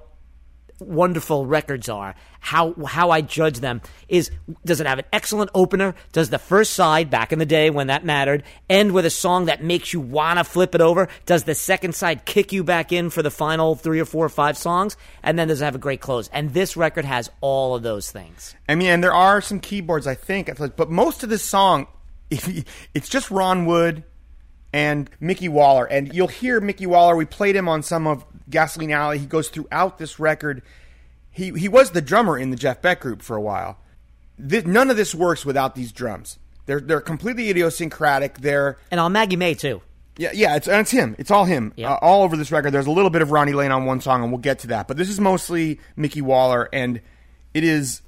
wonderful records are. How how I judge them is does it have an excellent opener? Does the first side back in the day when that mattered end with a song that makes you wanna flip it over? Does the second side kick you back in for the final three or four or five songs? And then does it have a great close? And this record has all of those things. I mean, and there are some keyboards, I think, but most of this song, <laughs> it's just Ron Wood and Mickey Waller. And you'll hear Mickey Waller. We played him on some of Gasoline Alley. He goes throughout this record. He he was the drummer in the Jeff Beck group for a while. This, none of this works without these drums. They're they're completely idiosyncratic. They're And on Maggie May too. yeah, yeah, it's and it's him. It's all him. Yeah. Uh, all over this record. There's a little bit of Ronnie Lane on one song, and we'll get to that. But this is mostly Mickey Waller, and it is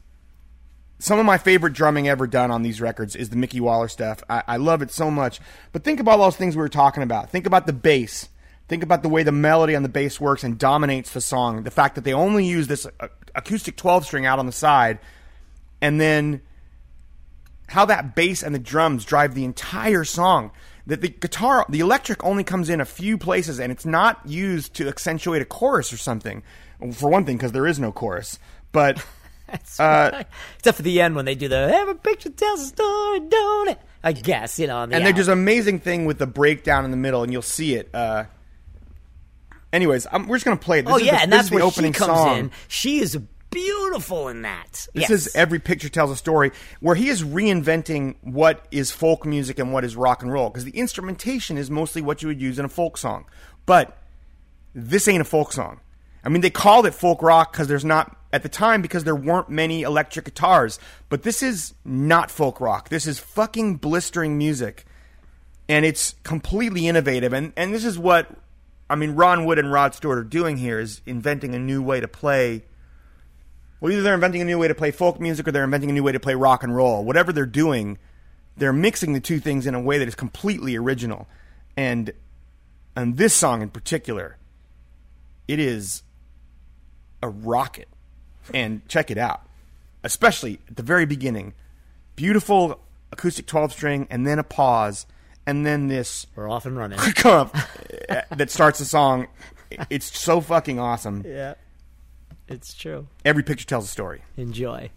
some of my favorite drumming ever done on these records is the Mickey Waller stuff. I, I love it so much. But think about all those things we were talking about. Think about the bass. Think about the way the melody on the bass works and dominates the song. The fact that they only use this uh, acoustic 12 string out on the side, and then how that bass and the drums drive the entire song. That the guitar, the electric only comes in a few places, and it's not used to accentuate a chorus or something. For one thing, because there is no chorus. But <laughs> Uh, right. Except for the end when they do the every picture tells a story, don't it? I guess, you know, the and they album. just amazing thing with the breakdown in the middle, and you'll see it. Uh, Anyways, I'm, we're just gonna play it. This oh yeah, the, and that's where opening she comes song. in. She is beautiful in that. This yes. is every picture tells a story where he is reinventing what is folk music and what is rock and roll because the instrumentation is mostly what you would use in a folk song, but this ain't a folk song. I mean, they called it folk rock because there's not at the time because there weren't many electric guitars, but this is not folk rock. This is fucking blistering music. And it's completely innovative. And, and this is what I mean, Ron Wood and Rod Stewart are doing here is inventing a new way to play. Well, either they're inventing a new way to play folk music or they're inventing a new way to play rock and roll. Whatever they're doing, they're mixing the two things in a way that is completely original. And and this song in particular, it is a rocket. And check it out. Especially at the very beginning. Beautiful acoustic 12 string and then a pause and then this we're off and running <laughs> uh, that starts the song. It's so fucking awesome. Yeah, it's true. Every picture tells a story. Enjoy.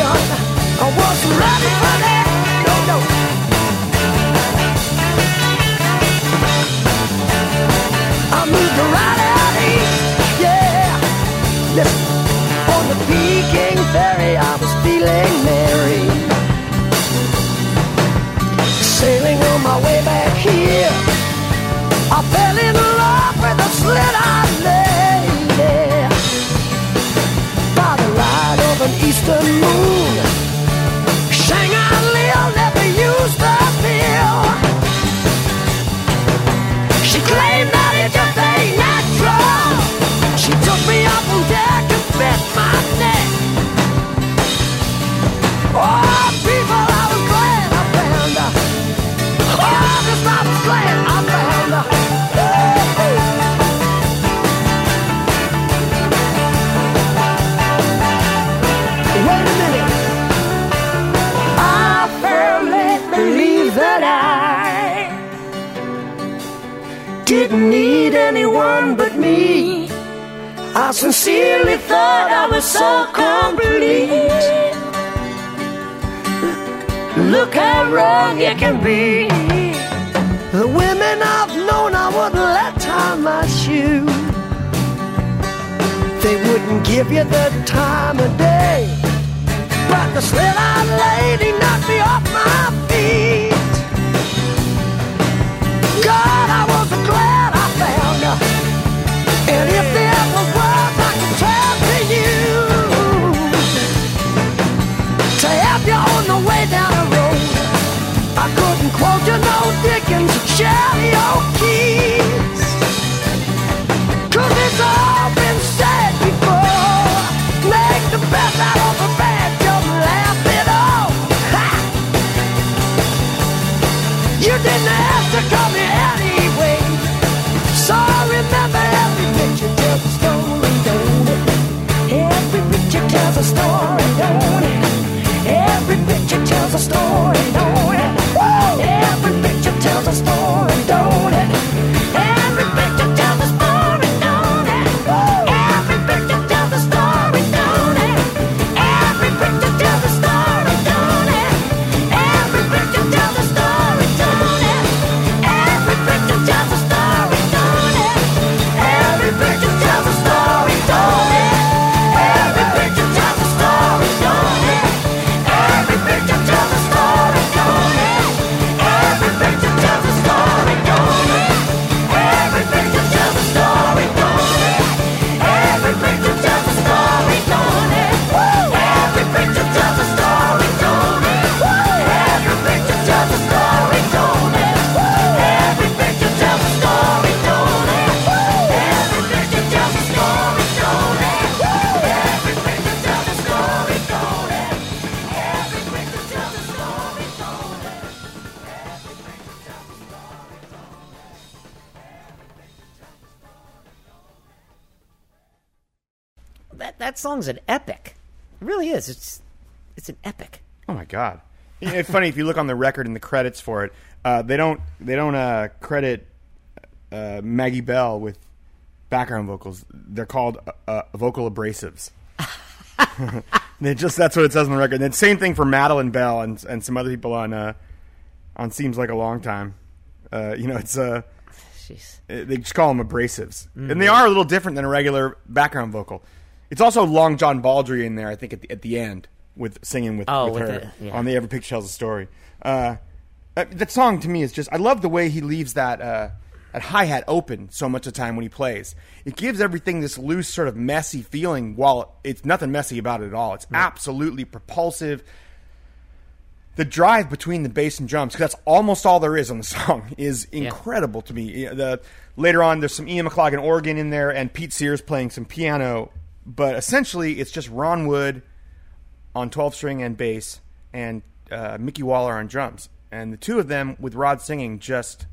Revolution warrior. You <laughs> know, It's funny if you look on the record and the credits for it. Uh, they don't they don't uh, credit uh, Maggie Bell with background vocals. They're called uh, uh, vocal abrasives. <laughs> they just that's what it says on the record. And then same thing for Madeline Bell and and some other people on uh, on seems like a long time. Uh, you know, it's uh, Jeez. they just call them abrasives, and they are a little different than a regular background vocal. It's also Long John Baldry in there, I think, at the, at the end with singing with, Oh, with with her yeah. on the Every Picture Tells a Story. Uh, uh, that song to me is just I love the way he leaves that uh, that hi hat open so much of the time when he plays. It gives everything this loose, sort of messy feeling, while it's nothing messy about it at all. It's absolutely propulsive the drive between the bass and drums, because that's almost all there is on the song, <laughs> is incredible to me. The later on, there's some Ian McLagan organ in there, and Pete Sears playing some piano, but essentially, it's just Ron Wood on 12 string and bass, and uh, Mickey Waller on drums, and the two of them with Rod singing just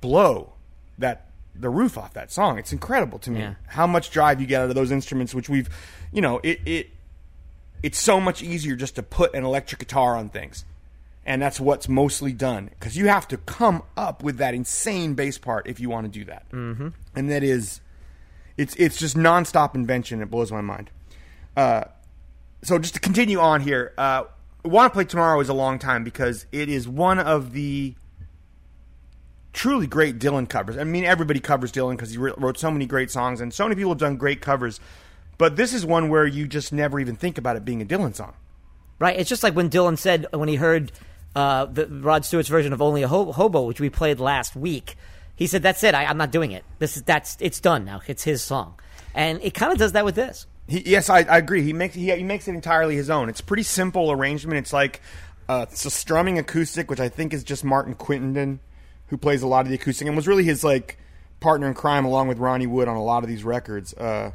blow that the roof off that song. It's incredible to me Yeah. how much drive you get out of those instruments, which we've, you know, it it it's so much easier just to put an electric guitar on things. And that's what's mostly done because you have to come up with that insane bass part if you want to do that. Mm-hmm. And that is, it's it's just nonstop invention. It blows my mind. Uh, so just to continue on here, uh, "Want to Play Tomorrow" is a long time because it is one of the truly great Dylan covers. I mean, everybody covers Dylan because he wr- wrote so many great songs, and so many people have done great covers. But this is one where you just never even think about it being a Dylan song. Right. It's just like when Dylan said when he heard uh, the Rod Stewart's version of "Only a Ho- Hobo," which we played last week. He said, "That's it. I, I'm not doing it. This is that's it's done now. It's his song." And it kind of does that with this. He, yes, I, I agree. He makes he, he makes it entirely his own. It's pretty simple arrangement. It's like uh, it's a strumming acoustic, which I think is just Martin Quittenden, who plays a lot of the acoustic and was really his like partner in crime along with Ronnie Wood on a lot of these records. Uh,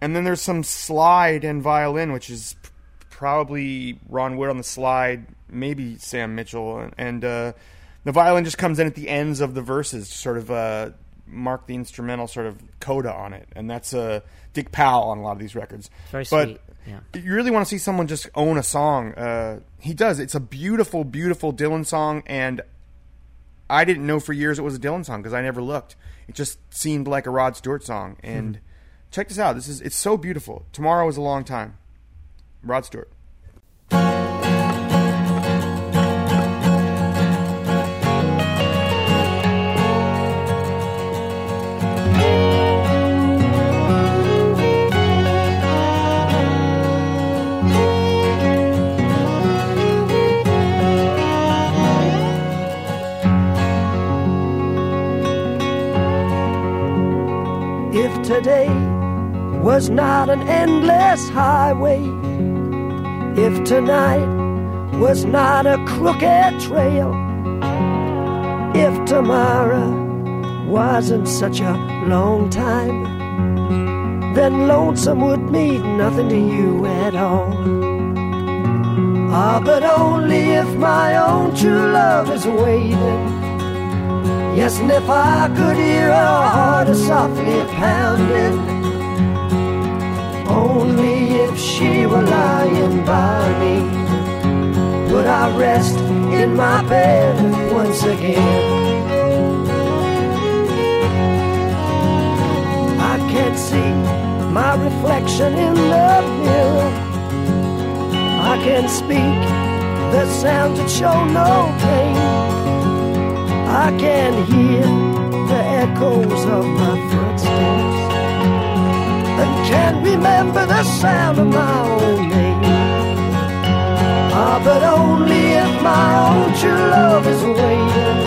and then there's some slide and violin, which is p- probably Ron Wood on the slide, maybe Sam Mitchell, and, and uh, the violin just comes in at the ends of the verses sort of uh, mark the instrumental sort of coda on it, and that's uh, Dick Powell on a lot of these records. Very but sweet, yeah. you really want to see someone just own a song. Uh, he does. It's a beautiful, beautiful Dylan song, and I didn't know for years it was a Dylan song because I never looked. It just seemed like a Rod Stewart song. And check this out. This is it's so beautiful. Tomorrow is a long time. Rod Stewart. Today was not an endless highway, if tonight was not a crooked trail, if tomorrow wasn't such a long time, then lonesome would mean nothing to you at all. Ah, but only if my own true love is waiting. Yes, and if I could hear her heart a softly pounding, only if she were lying by me, would I rest in my bed once again. I can't see my reflection in the mirror. I can't speak the sounds that show no pain. I can hear the echoes of my footsteps and can remember the sound of my own name. Ah, but only if my own true love is waiting.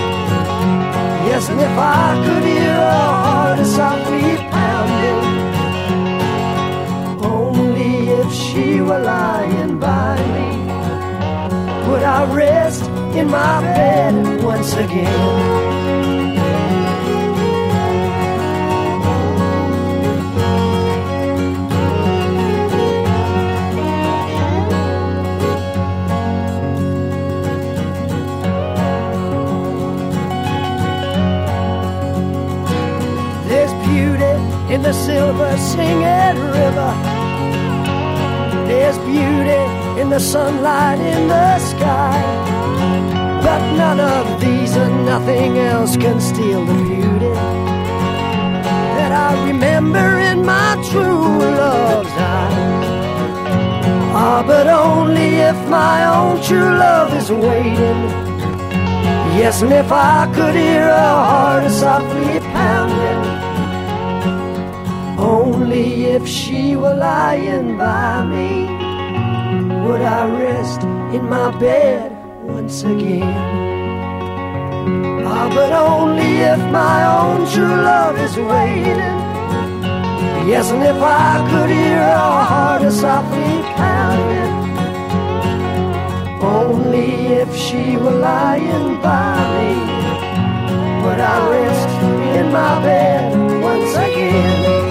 Yes, and if I could hear her heart as softly pounding, only if she were lying by me would I rest in my bed once again. There's beauty in the silver singing river. There's beauty in the sunlight in the sky. But none of these and nothing else can steal the beauty that I remember in my true love's eyes. Ah, but only if my own true love is waiting. Yes, and if I could hear her heart softly pounding. Only if she were lying by me would I rest in my bed once again. Ah, but only if my own true love is waiting. Yes, and if I could hear her heart softly pounding. Only if she were lying by me would I rest in my bed once again.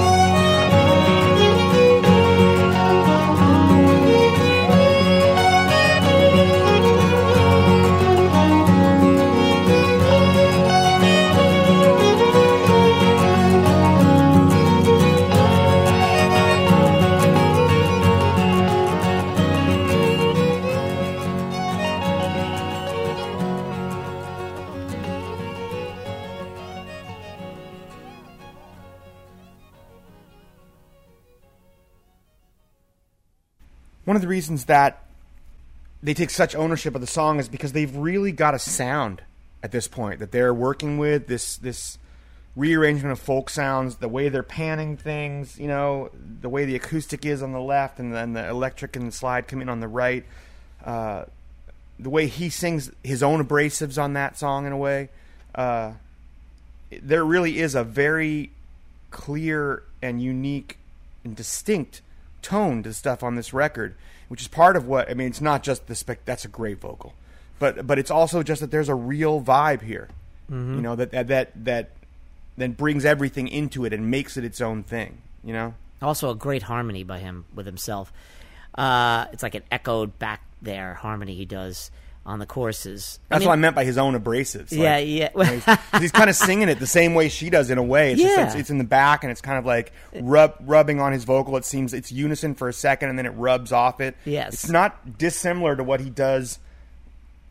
One of the reasons that they take such ownership of the song is because they've really got a sound at this point that they're working with this this rearrangement of folk sounds, the way they're panning things, you know, the way the acoustic is on the left and then the electric and the slide come in on the right, uh, the way he sings his own abrasives on that song in a way. Uh, there really is a very clear and unique and distinct tone to stuff on this record, which is part of what I mean. It's not just the spec. That's a great vocal, but but it's also just that there's a real vibe here. You know that that that that then brings everything into it and makes it its own thing. You know. Also, a great harmony by him with himself. Uh, it's like an echoed back there harmony he does on the courses. That's mean- what I meant by his own abrasives. Yeah, Like, yeah. you know, he's, he's kind of singing it the same way she does in a way. It's just Yeah. it's, it's in the back and it's kind of like rub rubbing on his vocal. It seems it's unison for a second and then it rubs off it. Yes. it's not dissimilar to what he does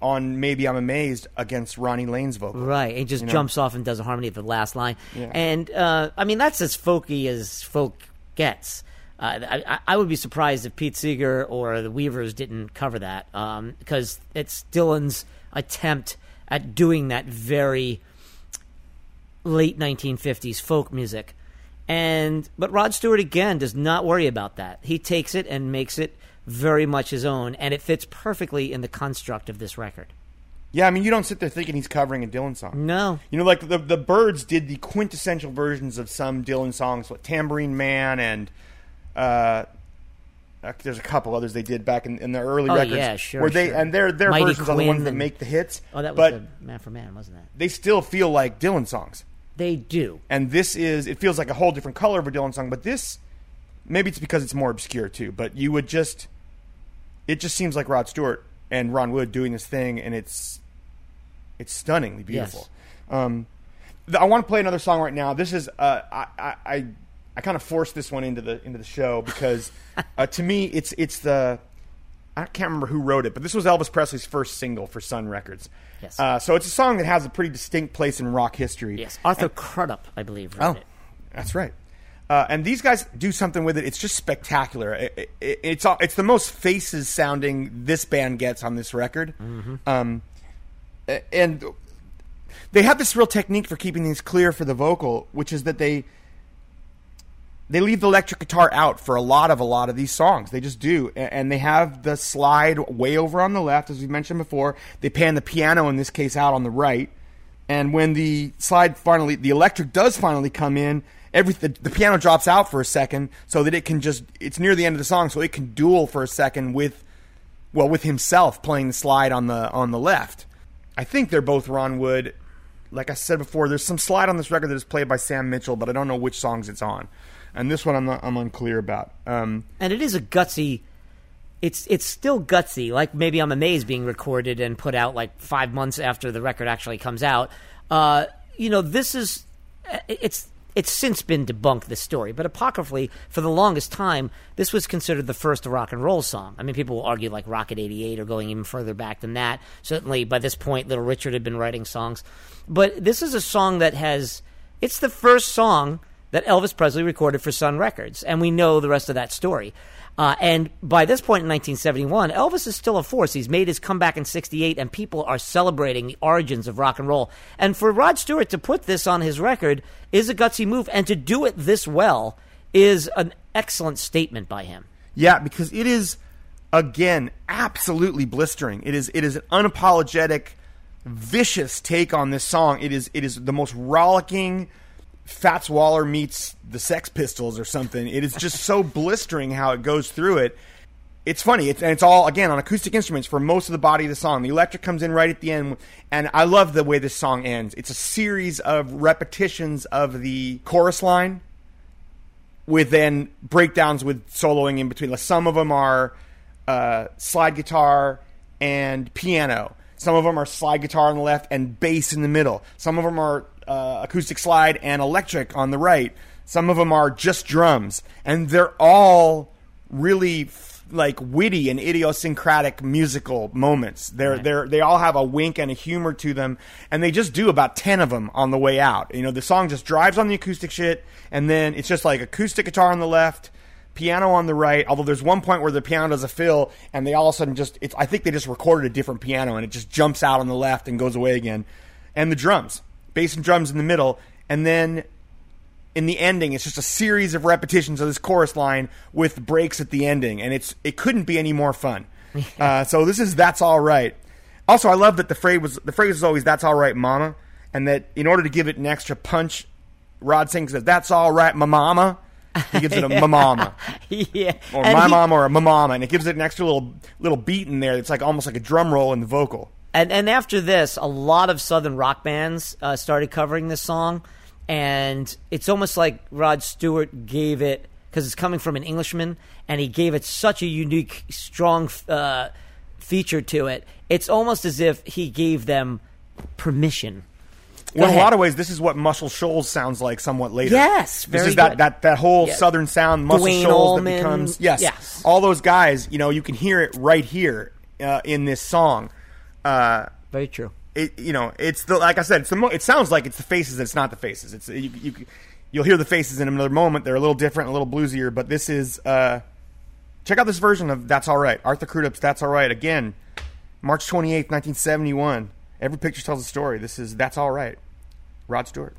on maybe I'm amazed against Ronnie Lane's vocal. Right, he just You know? jumps off and does a harmony at the last line, Yeah. and uh, I mean that's as folky as folk gets. Uh, I, I- I would be surprised if Pete Seeger or the Weavers didn't cover that um, because it's Dylan's attempt at doing that very late 1950s folk music. And but Rod Stewart again does not worry about that. He takes it and makes it very much his own, and it fits perfectly in the construct of this record. Yeah, I mean you don't sit there thinking he's covering a Dylan song. No, You know, like the the Byrds did the quintessential versions of some Dylan songs, like Tambourine Man and uh, uh, there's a couple others they did back in, in the early Oh, records. yeah, sure, Where they sure. and their their Mighty versions are the ones that make the hits. oh that was but Man for Man, wasn't that? they still feel like Dylan songs. They do. And this is it feels like a whole different color of a Dylan song, but this maybe it's because it's more obscure too. But you would just it just seems like Rod Stewart and Ron Wood doing this thing, and it's it's stunningly beautiful. Um, I want to play another song right now. This is uh, I, I I, I kind of forced this one into the into the show because <laughs> uh, to me it's it's the I can't remember who wrote it, but this was Elvis Presley's first single for Sun Records. Yes. Uh, so it's a song that has a pretty distinct place in rock history. Yes, Arthur Crudup, I believe, wrote Oh, it. that's right. Uh, and these guys do something with it. It's just spectacular. It, it, it's all- it's the most faces sounding this band gets on this record. Um, and they have this real technique for keeping things clear for the vocal, which is that they they leave the electric guitar out for a lot of a lot of these songs. They just do, and they have the slide way over on the left, as we mentioned before. They pan the piano in this case out on the right, and when the slide finally, the electric does finally come in. Every the, the piano drops out for a second so that it can just it's near the end of the song so it can duel for a second with well with himself playing the slide on the on the left. I think they're both Ron Wood. Like I said before, there's some slide on this record that is played by Sam Mitchell, but I don't know which songs it's on. And this one I'm not, I'm unclear about. Um, And it is a gutsy. It's it's still gutsy. Like maybe I'm amazed being recorded and put out like five months after the record actually comes out. Uh, you know, this is it's it's since been debunked this story, but apocryphally, for the longest time, this was considered the first rock and roll song. I mean, people will argue like Rocket 88 or going even further back than that. Certainly, by this point, Little Richard had been writing songs. But this is a song that has, it's the first song that Elvis Presley recorded for Sun Records, and we know the rest of that story. Uh, and by this point in 1971, Elvis is still a force. He's made his comeback in 68, and people are celebrating the origins of rock and roll. And for Rod Stewart to put this on his record is a gutsy move, and to do it this well is an excellent statement by him. Yeah, because it is again absolutely blistering. It is it is an unapologetic, vicious take on this song. It is it is the most rollicking. Fats Waller meets the Sex Pistols or something. It is just so blistering how it goes through it. It's funny. It's and it's all again on acoustic instruments for most of the body of the song. The electric comes in right at the end, and I love the way this song ends. It's a series of repetitions of the chorus line with then breakdowns with soloing in between. Some of them are uh, slide guitar and piano. Some of them are slide guitar on the left and bass in the middle. Some of them are uh, acoustic slide and electric on the right. Some of them are just drums, and they're all really f- like witty and idiosyncratic musical moments. They're they're they all have a wink and a humor to them, and they just do about ten of them on the way out. You know, the song just drives on the acoustic shit, and then it's just like acoustic guitar on the left, piano on the right. Although there's one point where the piano does a fill, and they all of a sudden just it's I think they just recorded a different piano, and it just jumps out on the left and goes away again, and the drums, bass and drums in the middle, and then in the ending, it's just a series of repetitions of this chorus line with breaks at the ending, and it's it couldn't be any more fun. <laughs> Uh, so this is that's all right. Also, I love that the phrase was the phrase is always "That's all right, Mama," and that in order to give it an extra punch, Rod sings that "That's all right, my mama." He gives it a <laughs> "ma mama" yeah. or And "my he- mama" or a "ma mama," and it gives it an extra little little beat in there. It's like almost like a drum roll in the vocal. And and after this, a lot of southern rock bands uh, started covering this song, and it's almost like Rod Stewart gave it because it's coming from an Englishman, and he gave it such a unique, strong uh, feature to it. It's almost as if he gave them permission. Well, in a lot of ways, this is what Muscle Shoals sounds like somewhat later. Yes, this very is that, good. that that whole Yeah. southern sound, Muscle Duane Shoals Allman, that becomes yes, yes. all those guys. You know, you can hear it right here uh, in this song. Uh, Very true. it, you know, it's the like I said, it's the mo- it sounds like it's the faces. It's not the faces. It's you, you you'll hear the faces in another moment. They're a little different, a little bluesier, but this is. Uh, check out this version of "That's All Right." Arthur Crudup's "That's All Right" again, March twenty eighth, nineteen seventy one. Every picture tells a story. This is "That's All Right." Rod Stewart.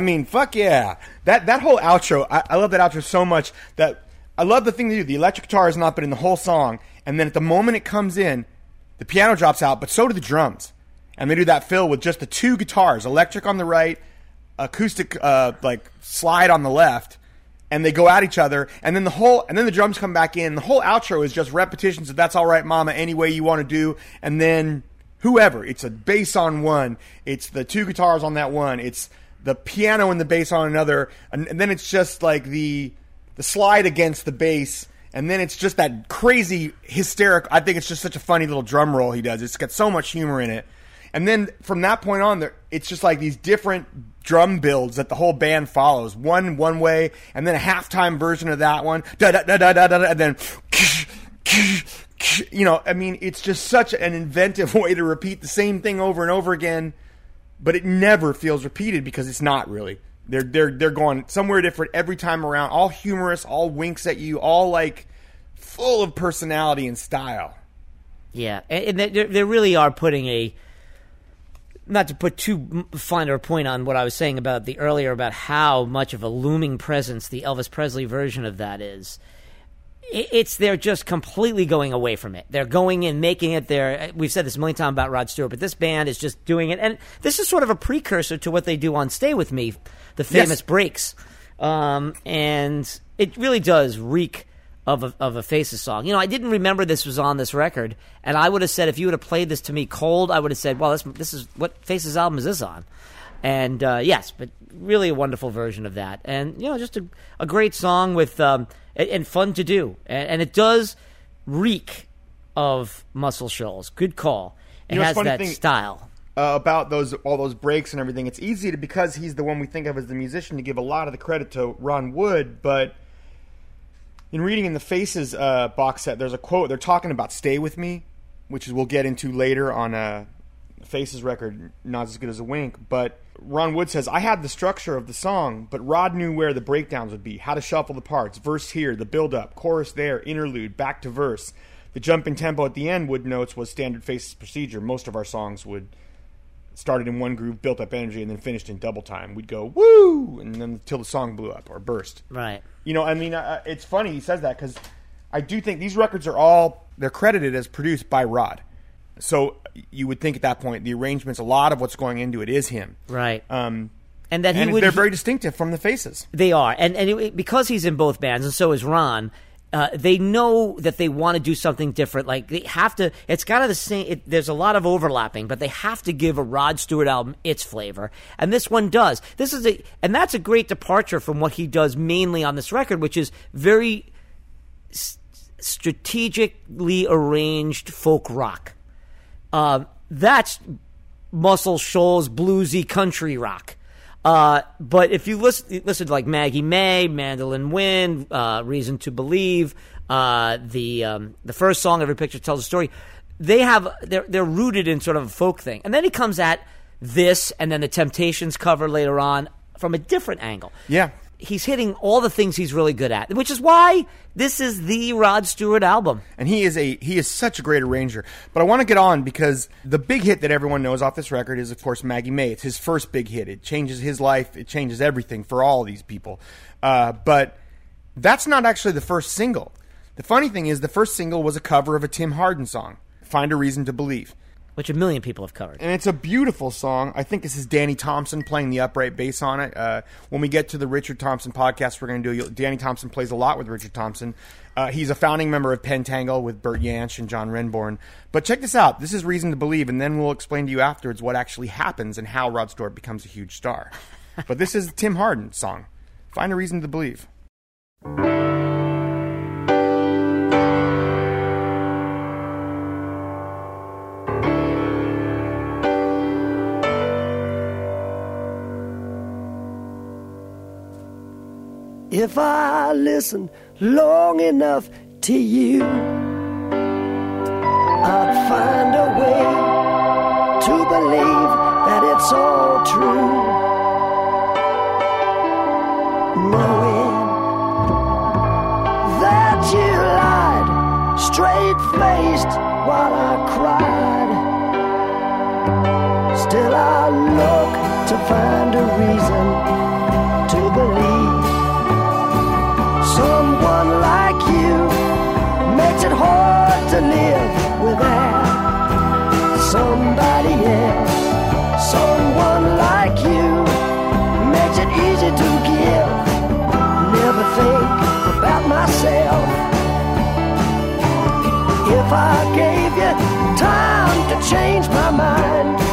I mean, fuck yeah. That that whole outro, I, I love that outro so much that I love the thing they do. The electric guitar has not been in the whole song, and then at the moment it comes in, the piano drops out, but so do the drums. And they do that fill with just the two guitars, electric on the right, acoustic uh, like slide on the left, and they go at each other, and then the whole and then the drums come back in. The whole outro is just repetitions of "That's all right, Mama," any way you want to do, and then whoever. It's a bass on one. It's the two guitars on that one. It's the piano and the bass on another, and, and then it's just like the the slide against the bass, and then it's just that crazy hysteric. I think it's just such a funny little drum roll he does. It's got so much humor in it, and then from that point on, there it's just like these different drum builds that the whole band follows. One one way, and then a halftime version of that one, da da da da da, da and then. You know, I mean, it's just such an inventive <laughs> way to repeat the same thing over and over again but it never feels repeated because it's not really. They're they're they're going somewhere different every time around. All humorous, all winks at you, all like full of personality and style. Yeah, and, they really are putting a not to put too finer a point on what I was saying about the earlier about how much of a looming presence the Elvis Presley version of that is. It's they're just completely going away from it. They're going and making it their. We've said this a million times about Rod Stewart, but this band is just doing it, and this is sort of a precursor to what they do on "Stay with Me," the famous Yes. breaks, um, and it really does reek of a, of a Faces song. You know, I didn't remember this was on this record, and I would have said if you would have played this to me cold, I would have said, "Well, this this is what Faces album is this on?" And uh, yes, but really a wonderful version of that, and you know, just a, a great song with um, and, and fun to do, and, and it does reek of Muscle Shoals. Good call. It You know, has that thing- style. uh, about those all those breaks and everything. It's easy to because he's the one we think of as the musician to give a lot of the credit to Ron Wood, but in reading in the Faces uh, box set, there's a quote. They're talking about "Stay with Me," which is we'll get into later on a Faces record, not as good as a wink. But Ron Wood says, "I had the structure of the song, but Rod knew where the breakdowns would be, how to shuffle the parts, verse here, the build up, chorus there, interlude, back to verse." The jump in tempo at the end, Wood notes, was standard Faces procedure. Most of our songs would started in one groove, built up energy, and then finished in double time. We'd go woo, and then until the song blew up or burst. Right. You know, I mean, uh, it's funny he says that because I do think these records are all they're credited as produced by Rod. So you would think at that point the arrangements, a lot of what's going into it is him. Right. Um, and that he and would they're very distinctive from the faces. They are, and and it, because he's in both bands, and so is Ron. Uh, they know that they want to do something different. Like they have to. It's kind of the same. It, there's a lot of overlapping, but they have to give a Rod Stewart album its flavor, and this one does. This is a, and that's a great departure from what he does mainly on this record, which is very s- strategically arranged folk rock. Uh, that's Muscle Shoals bluesy country rock. Uh, but if you listen, listen to like Maggie May, Mandolin Wind, uh, Reason to Believe, uh, the um, the first song, Every Picture Tells a Story, they have they're they're rooted in sort of a folk thing. And then he comes at this, and then the Temptations cover later on from a different angle. Yeah. He's hitting all the things he's really good at, which is why this is the Rod Stewart album. and he is a he is such a great arranger. But I want to get on because the big hit that everyone knows off this record is, of course, Maggie May. It's his first big hit. It changes his life. It changes everything for all these people. Uh, but that's not actually the first single. The funny thing is, the first single was a cover of a Tim Hardin song, "Find a Reason to Believe." Which a million people have covered. and it's a beautiful song. I think this is Danny Thompson playing the upright bass on it. Uh, when we get to the Richard Thompson podcast, we're going to do. Danny Thompson plays a lot with Richard Thompson. Uh, he's a founding member of Pentangle with Bert Jansch and John Renbourn. But check this out. This is Reason to Believe, and then we'll explain to you afterwards what actually happens and how Rod Stewart becomes a huge star. <laughs> but this is Tim Hardin song. Find a reason to believe. If I listen long enough to you, I'd find a way to believe that it's all true. Knowing that you lied straight faced while I cried. Still, I look to find a reason to believe. Someone like you makes it hard to live without somebody else. Someone like you makes it easy to give. Never think about myself. If I gave you time to change my mind,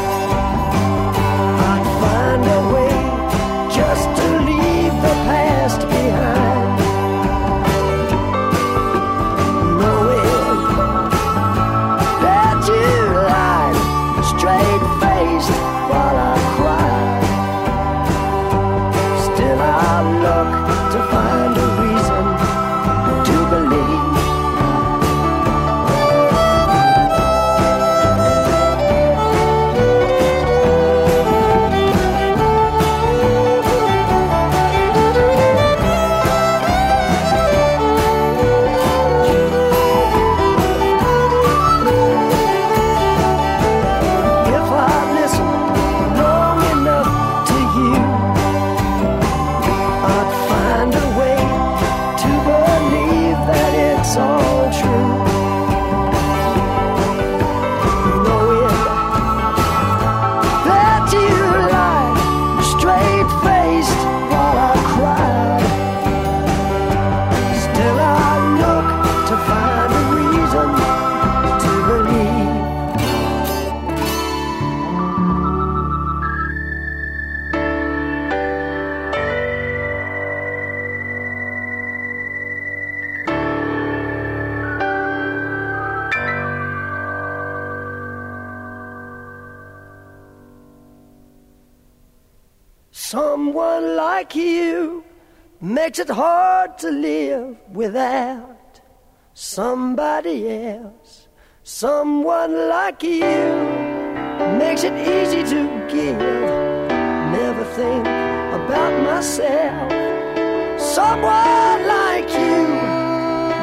to live without somebody else. Someone like you makes it easy to give. Never think about myself. Someone like you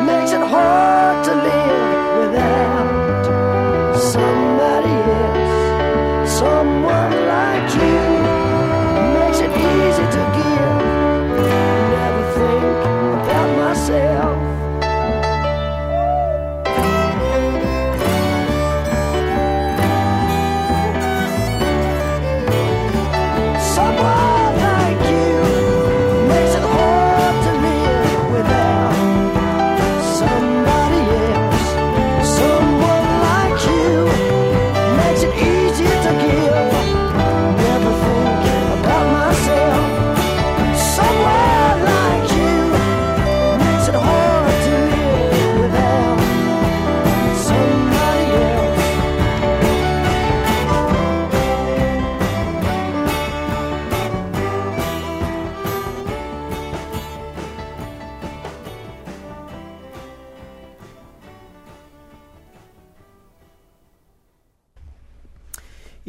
makes it hard to live without somebody else.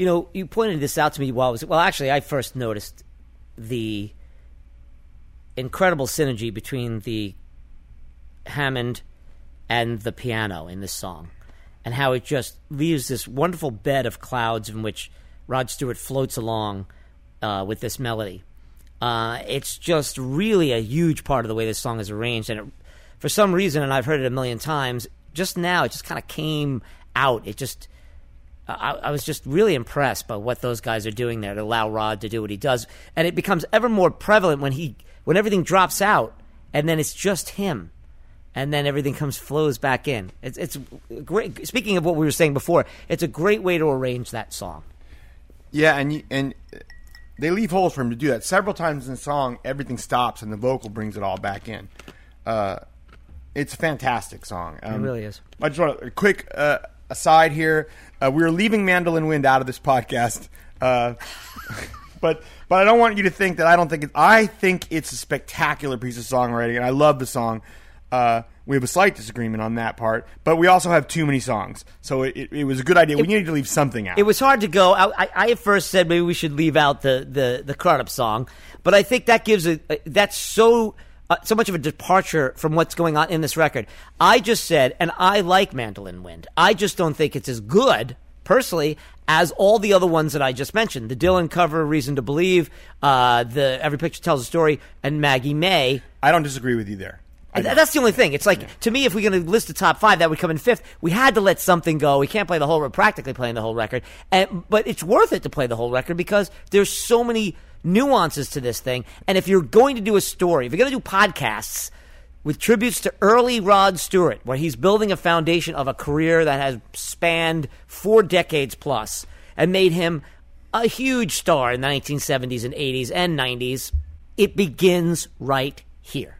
You know, you pointed this out to me while I was well. Actually, I first noticed the incredible synergy between the Hammond and the piano in this song, and how it just leaves this wonderful bed of clouds in which Rod Stewart floats along uh, with this melody. Uh, it's just really a huge part of the way this song is arranged, and it, for some reason, and I've heard it a million times, just now it just kind of came out. It just I, I was just really impressed by what those guys are doing there to allow Rod to do what he does, and it becomes ever more prevalent when he when everything drops out, and then it's just him, and then everything comes flows back in. It's it's great. Speaking of what we were saying before, it's a great way to arrange that song. Yeah, and you, and they leave holes for him to do that several times in the song. Everything stops and the vocal brings it all back in. Uh, it's a fantastic song. Um, really is. I just want a quick uh, aside here. Uh, we are leaving Mandolin Wind out of this podcast, uh, <laughs> but but I don't want you to think that I don't think it. I think it's a spectacular piece of songwriting, and I love the song. Uh, we have a slight disagreement on that part, but we also have too many songs, so it, it, it was a good idea. we needed to leave something out. It was hard to go. I, I, I at first said maybe we should leave out the the the Crudup up song, but I think that gives a that's so uh, so much of a departure from what's going on in this record. I just said, and I like Mandolin Wind. I just don't think it's as good personally as all the other ones that I just mentioned. The Dylan cover, Reason to Believe, uh, the Every Picture Tells a Story, and Maggie May. I don't disagree with you there. That's the only thing. It's like to me, if we're going to list the top five, that would come in fifth. We had to let something go. We can't play the whole. We're practically playing the whole record, and but it's worth it to play the whole record because there's so many nuances to this thing. And if you're going to do a story, if you're going to do podcasts with tributes to early Rod Stewart, where he's building a foundation of a career that has spanned four decades plus and made him a huge star in the 1970s and 80s and 90s, it begins right here.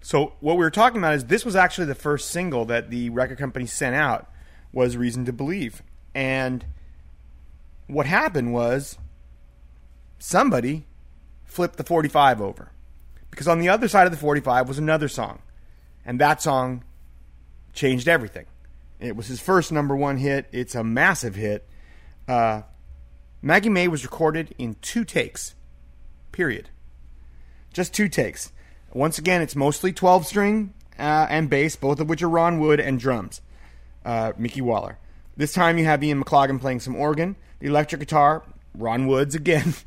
So what we were talking about is this was actually the first single that the record company sent out was Reason to Believe. And what happened was somebody flipped the 45 over. Because on the other side of the 45 was another song. And that song changed everything. It was his first number one hit. It's a massive hit. Uh, Maggie May was recorded in two takes, period. Just two takes. Once again, it's mostly 12 string uh, and bass, both of which are Ron Wood, and drums, uh, Mickey Waller. This time you have Ian McLagan playing some organ. The electric guitar, Ron Woods again. <laughs>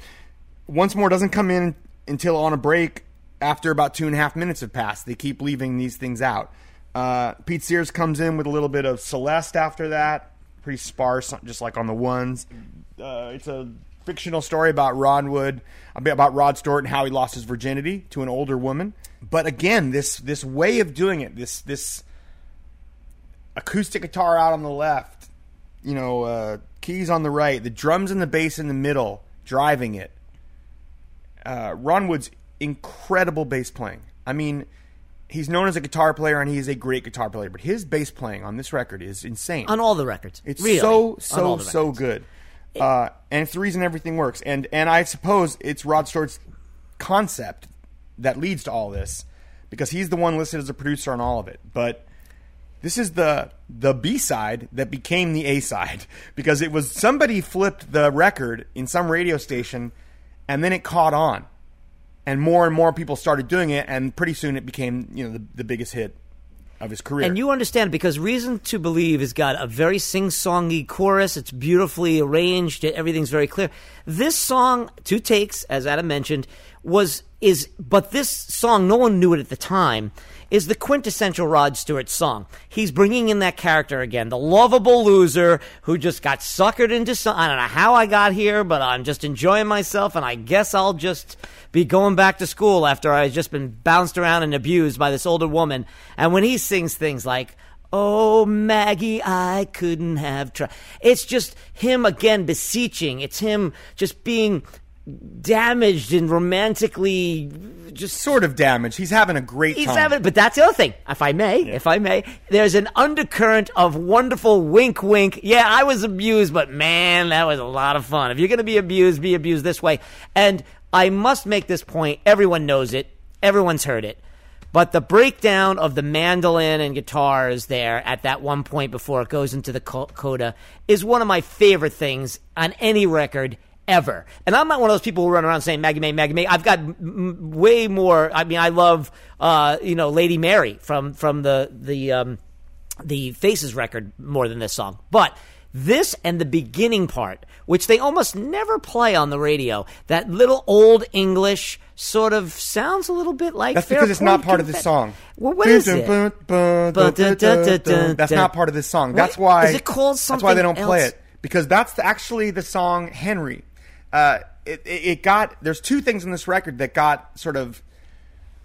Once more doesn't come in until on a break after about two and a half minutes have passed. They keep leaving these things out. Uh, Pete Sears comes in with a little bit of Celeste after that. Pretty sparse, just like on the ones. Uh, it's a fictional story about Ron Wood, about Rod Stewart and how he lost his virginity to an older woman. But again, this this way of doing it, this this acoustic guitar out on the left, you know, uh, keys on the right, the drums and the bass in the middle, driving it. Uh, Ron Wood's incredible bass playing. I mean, he's known as a guitar player and he is a great guitar player, but his bass playing on this record is insane. On all the records. It's Really. so so so good, uh, and it's the reason everything works. And and I suppose it's Rod Stewart's concept that leads to all this, because he's the one listed as a producer on all of it. But this is the the B side that became the A side <laughs> because it was somebody flipped the record in some radio station, and then it caught on, and more and more people started doing it, and pretty soon it became you know the, the biggest hit of his career. And you understand because Reason to Believe has got a very sing songy chorus. It's beautifully arranged. Everything's very clear. This song, two takes, as Adam mentioned, was is but this song, no one knew it at the time, is the quintessential Rod Stewart song. He's bringing in that character again, the lovable loser who just got suckered into some. I don't know how I got here, but I'm just enjoying myself, and I guess I'll just be going back to school after I've just been bounced around and abused by this older woman. And when he sings things like, Oh, Maggie, I couldn't have tried. It's just him again beseeching. It's him just being damaged and romantically just sort of damaged. He's having a great He's time. having, but that's the other thing. If I may, if I may, there's an undercurrent of wonderful wink, wink. Yeah, I was abused, but man, that was a lot of fun. If you're going to be abused, be abused this way. And I must make this point. Everyone knows it. Everyone's heard it. But the breakdown of the mandolin and guitars there at that one point before it goes into the coda is one of my favorite things on any record ever. And I'm not one of those people who run around saying Maggie May, Maggie May. I've got m- way more. I mean, I love, uh, you know, Lady Mary from from the the um, the Faces record more than this song, but. This and the beginning part, which they almost never play on the radio, that little old English sort of sounds a little bit like. That's because it's not part of the song. Well, what is it? That's not part of this song. That's why. Is it called something? That's why they don't something play it because that's the, actually the song Henry. Uh, it, it, got there's two things in this record that got sort of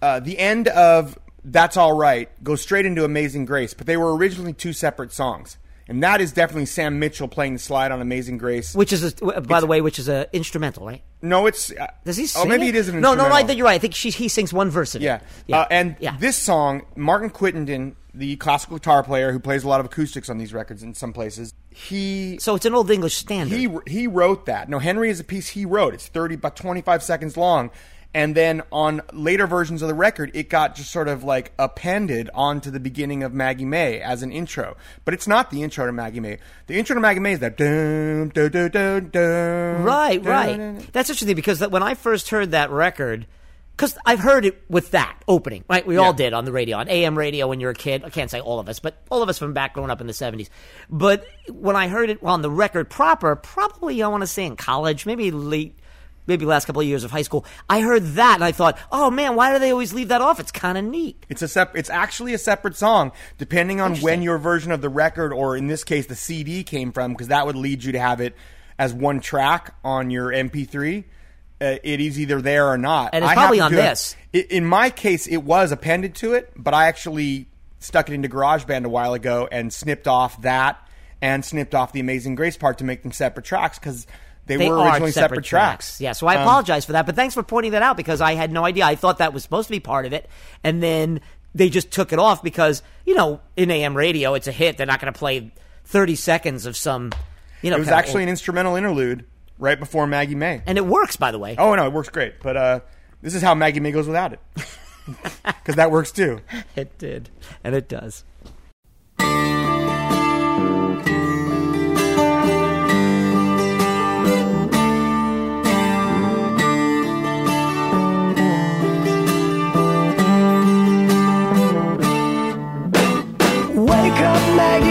uh, the end of That's All Right goes straight into Amazing Grace, but they were originally two separate songs. And that is definitely Sam Mitchell playing the slide on Amazing Grace. Which is, a, by the way, which is an instrumental, right? No, it's uh, Does he? Sing Oh, maybe it? it is an No, no, no. I you're right. I think she, he sings one verse of Yeah. it. Uh, and yeah. this song, Martin Quittenden, the classical guitar player who plays a lot of acoustics on these records in some places, he So it's an old English standard. he he wrote that. No, Henry is a piece he wrote. It's 30 about 25 seconds long. And then on later versions of the record, it got just sort of like appended onto the beginning of Maggie May as an intro. But it's not the intro to Maggie May. The intro to Maggie May is that dun, dun, dun, dun, dun, Right, dun, right. dun, dun. That's interesting because when I first heard that record, because I've heard it with that opening, right? We all did on the radio, on AM radio when you were a kid. I can't say all of us, but all of us from back growing up in the 70s. But when I heard it on the record proper, probably I want to say in college, maybe late, maybe last couple of years of high school, I heard that and I thought, oh man, why do they always leave that off? It's kind of neat. It's a sep- It's actually a separate song, depending on when your version of the record, or in this case, the CD came from, because that would lead you to have it as one track on your MP3. Uh, it is either there or not. And it's I probably on to this. i- in my case, it was appended to it, but I actually stuck it into GarageBand a while ago and snipped off that and snipped off the Amazing Grace part to make them separate tracks because they, They were originally separate, tracks. Yeah, so I Um, apologize for that, but thanks for pointing that out because I had no idea. I thought that was supposed to be part of it, and then they just took it off because you know in AM radio it's a hit. They're not going to play thirty seconds of some, you know. It was actually an instrumental interlude right before Maggie May. and it works by the way. Oh no, it works great. But uh, this is how Maggie May goes without it, <laughs> <laughs> because that works too. It did, and it does.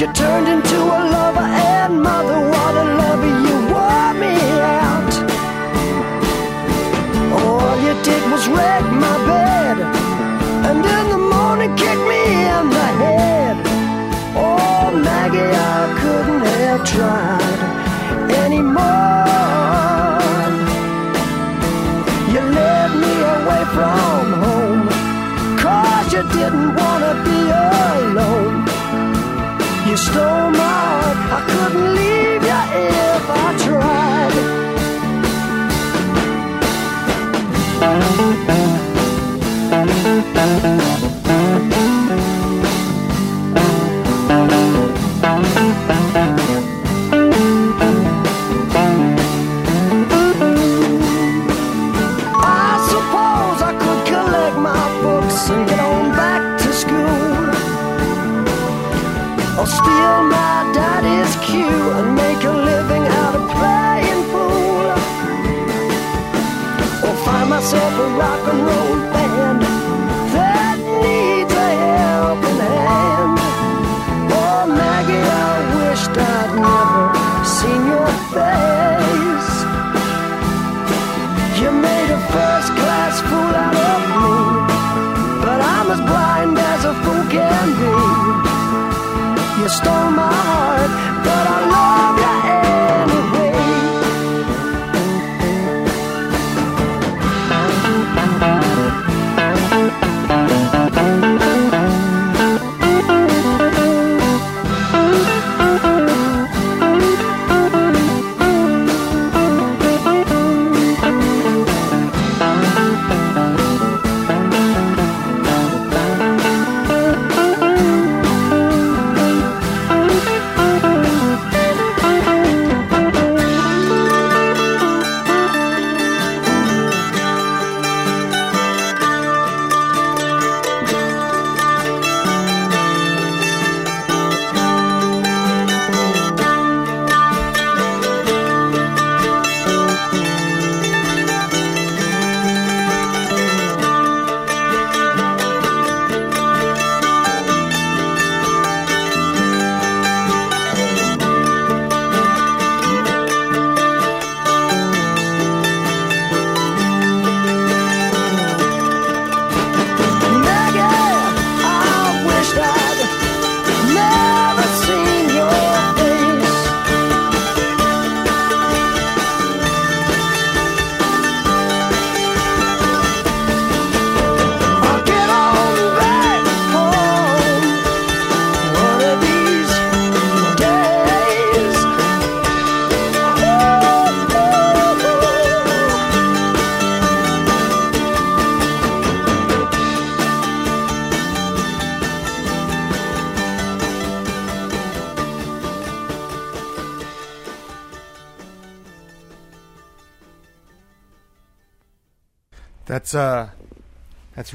you turned into You stole my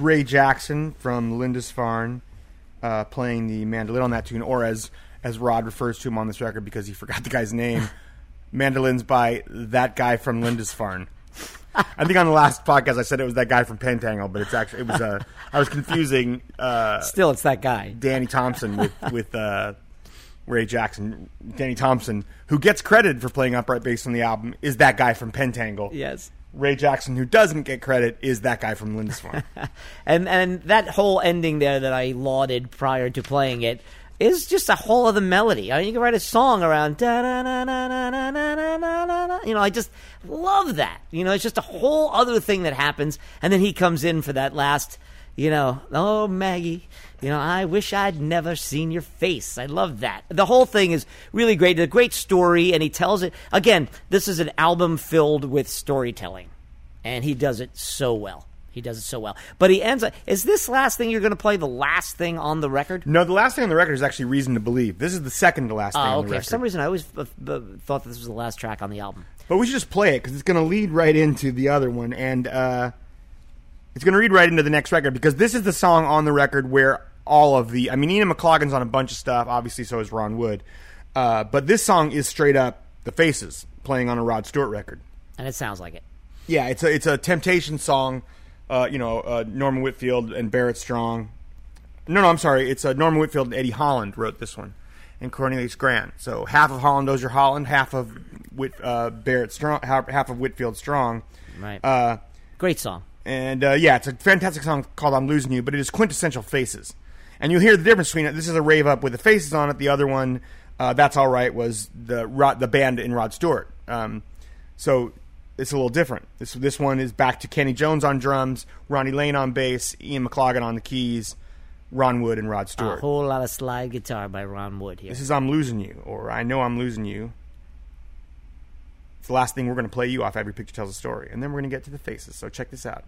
Ray Jackson from Lindisfarne uh, playing the mandolin on that tune, or as as Rod refers to him on this record because he forgot the guy's name. <laughs> Mandolins by that guy from Lindisfarne. I think on the last podcast I said it was that guy from Pentangle, but it's actually it was uh, I was confusing uh, Still, it's that guy. Danny Thompson with with uh, Ray Jackson. Danny Thompson, who gets credited for playing upright bass on the album, is that guy from Pentangle. Yes. Ray Jackson, who doesn't get credit, is that guy from Lindisfarne. And and that whole ending there that I lauded prior to playing it is just a whole other melody. I mean, you can write a song around da na na na na na na na na na. You know, I just love that. You know, it's just a whole other thing that happens, and then he comes in for that last. You know, oh Maggie, you know, I wish I'd never seen your face. I love that. The whole thing is really great. It's a great story, and he tells it again. This is an album filled with storytelling, and he does it so well. He does it so well. But he ends up. Is this last thing you're going to play the last thing on the record? no, the last thing on the record is actually Reason to Believe. This is the second to last thing Oh, on the okay. record. For some reason, I always uh, uh, thought this was the last track on the album. But we should just play it because it's going to lead right into the other one, and uh, it's going to lead right into the next record because this is the song on the record where all of the. I mean, Ian McLagan's on a bunch of stuff. Obviously, so is Ron Wood. Uh, but this song is straight up the Faces playing on a Rod Stewart record. And it sounds like it. Yeah, it's a it's a Temptation song. Uh, you know, uh, Norman Whitfield and Barrett Strong. No, no, I'm sorry. It's uh, Norman Whitfield and Eddie Holland wrote this one, and Cornelius Grant. So half of Holland Dozier Holland, half of Whit, uh, Barrett Strong, half, half of Whitfield Strong. Right. Uh, Great song. and uh, yeah, it's a fantastic song called "I'm Losing You," but it is quintessential Faces, and you'll hear the difference between it. This is a rave up with the Faces on it. The other one, uh, "That's All Right," was the Rod, the band in Rod Stewart. Um, so it's a little different. This this one is back to Kenny Jones on drums, Ronnie Lane on bass, Ian McLagan on the keys, Ron Wood and Rod Stewart. A whole lot of slide guitar by Ron Wood here. This is "I'm Losing You" or "I Know I'm Losing You." It's the last thing we're going to play you off. Every picture tells a story, and then we're going to get to the Faces. So check this out.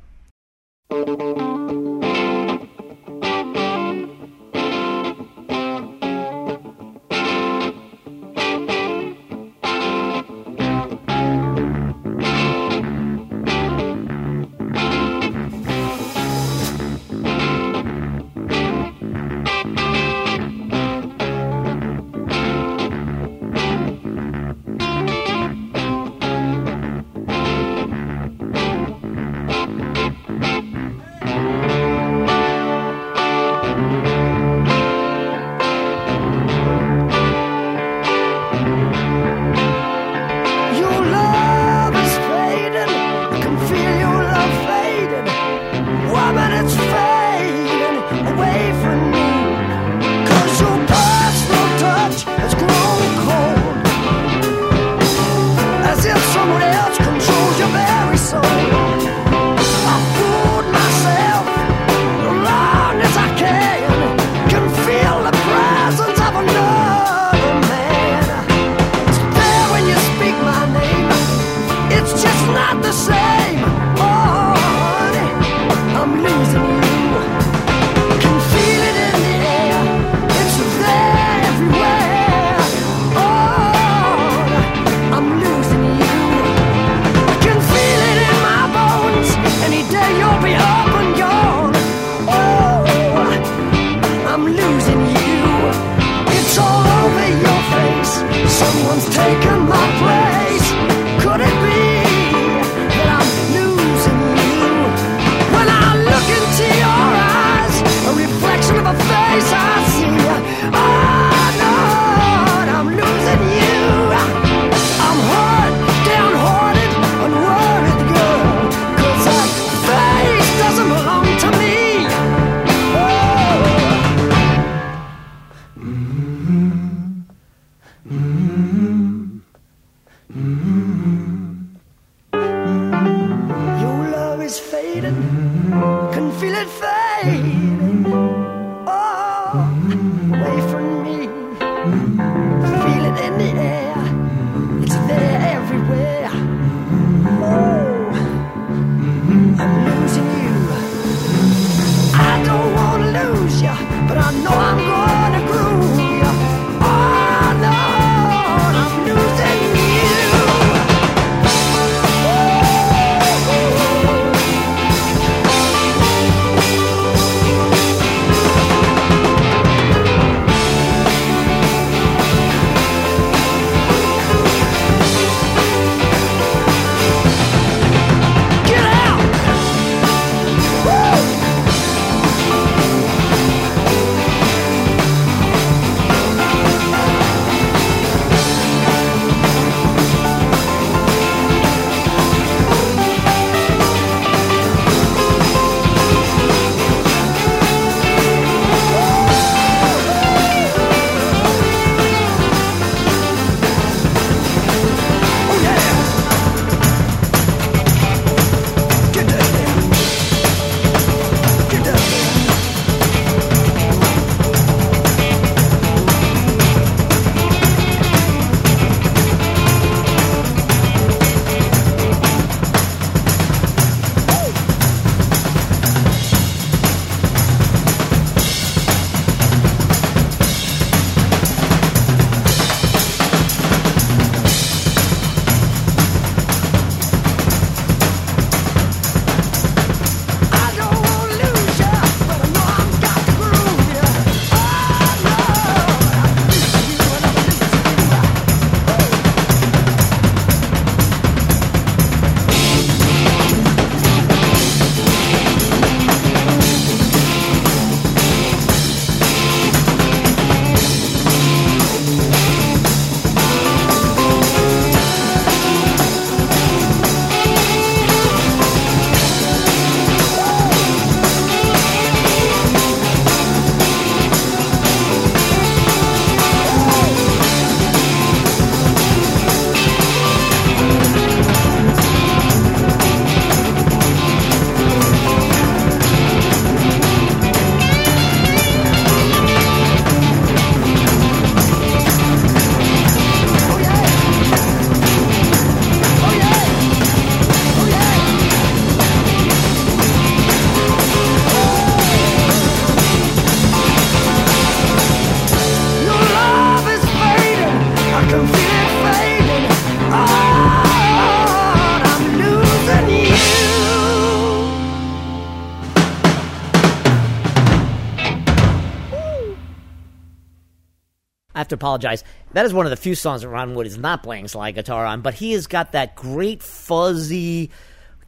Have to apologize. That is one of the few songs that Ron Wood is not playing slide guitar on, but he has got that great fuzzy,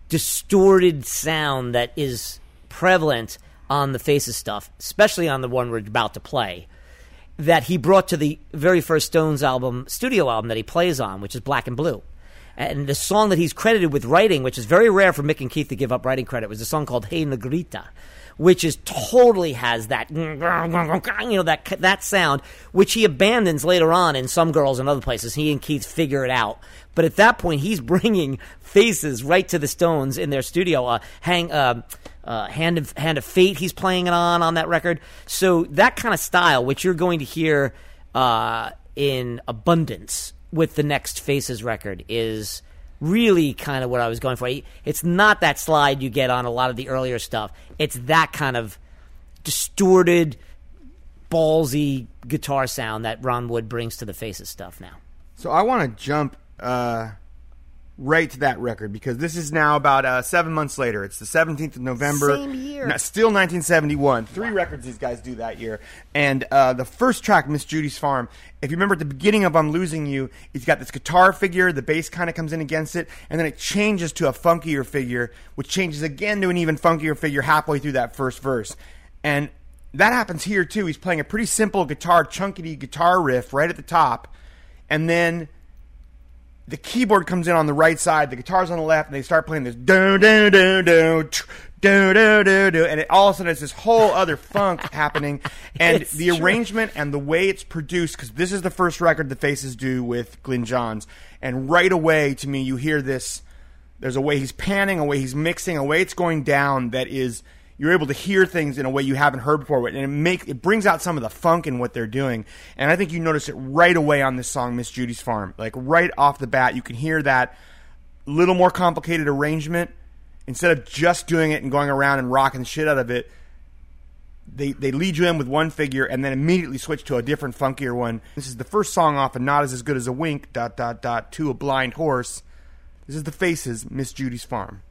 distorted sound that is prevalent on the Faces stuff, especially on the one we're about to play. That he brought to the very first Stones album, studio album that he plays on, which is Black and Blue. And the song that he's credited with writing, which is very rare for Mick and Keith to give up writing credit, was a song called Hey Negrita, which is totally has that you know that that sound, which he abandons later on in Some Girls and other places. He and Keith figure it out, but at that point, he's <laughs> bringing faces right to the Stones in their studio. Uh, hang. Uh, uh, Hand of Hand of Fate, he's playing it on on that record. So that kind of style, which you're going to hear uh, in abundance with the next Faces record, is really kind of what I was going for. It's not that slide you get on a lot of the earlier stuff. It's that kind of distorted, ballsy guitar sound that Ron Wood brings to the Faces stuff now. So I want to jump uh, right to that record because this is now about uh, seven months later. It's the 17th of November. Same year. No, still 1971. Three records these guys do that year. And uh, the first track, Miss Judy's Farm, if you remember at the beginning of I'm Losing You, it's got this guitar figure, the bass kind of comes in against it, and then it changes to a funkier figure, which changes again to an even funkier figure halfway through that first verse. And that happens here too. He's playing a pretty simple guitar, chunky guitar riff right at the top, and then the keyboard comes in on the right side, the guitar's on the left, and they start playing this do do do do do do do do, and it, all of a sudden it's this whole other funk <laughs> happening, and It's the true. arrangement and the way it's produced, because this is the first record the Faces do with Glyn Johns, and right away to me you hear this. There's a way he's panning, a way he's mixing, a way it's going down that is you're able to hear things in a way you haven't heard before, and it make it brings out some of the funk in what they're doing. And I think you notice it right away on this song, Miss Judy's Farm. Like right off the bat, you can hear that little more complicated arrangement. Instead of just doing it and going around and rocking the shit out of it, they they lead you in with one figure and then immediately switch to a different funkier one. This is the first song off of Not As As Good As a Wink, dot dot dot, to a blind horse. This is the Faces, Miss Judy's Farm.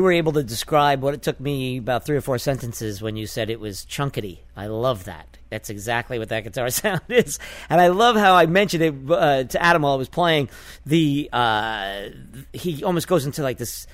You were able to describe what it took me about three or four sentences when you said it was chunkety. I love that. That's exactly what that guitar <laughs> sound is, and I love how I mentioned it uh, to Adam while I was playing. The uh, he almost goes into like this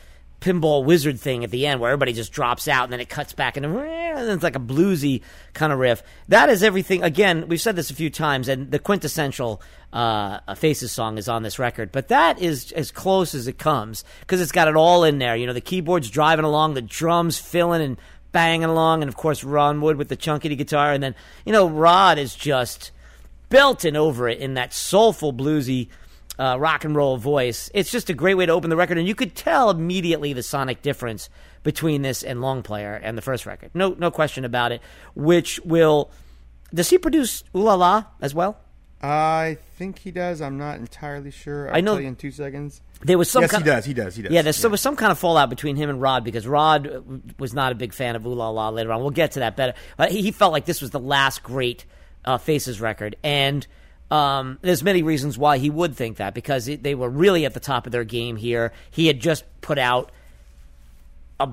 pinball wizard thing at the end where everybody just drops out and then it cuts back and it's like a bluesy kind of riff. That is everything. Again, we've said this a few times, and the quintessential uh, Faces song is on this record, but that is as close as it comes because it's got it all in there. You know, the keyboards driving along, the drums filling and banging along, and of course Ron Wood with the chunky guitar, and then you know Rod is just belting over it in that soulful bluesy uh, rock and roll voice. It's just a great way to open the record, and you could tell immediately the sonic difference between this and Long Player and the first record. No, no question about it. Which will does he produce Ooh La La as well? I think he does. I'm not entirely sure. I'll I know- tell you in two seconds. There was some yes, kind he does. He does. He does. Yeah, there's, there was some kind of fallout between him and Rod because Rod uh, was not a big fan of Ooh La La later on. We'll get to that better. But he, he felt like this was the last great uh, Faces record. And um, there's many reasons why he would think that because it, they were really at the top of their game here. He had just put out a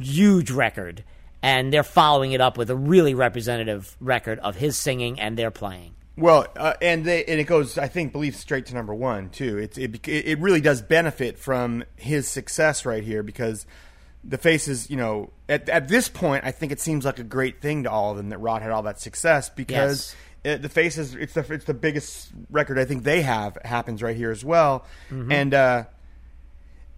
huge record, and they're following it up with a really representative record of his singing and their playing. Well, uh, and they, and it goes, I think, believe straight to number one too. It's it, it really does benefit from his success right here because the faces, you know, at at this point, I think it seems like a great thing to all of them that Rod had all that success because it, the faces, it's the it's the biggest record I think they have happens right here as well, and. uh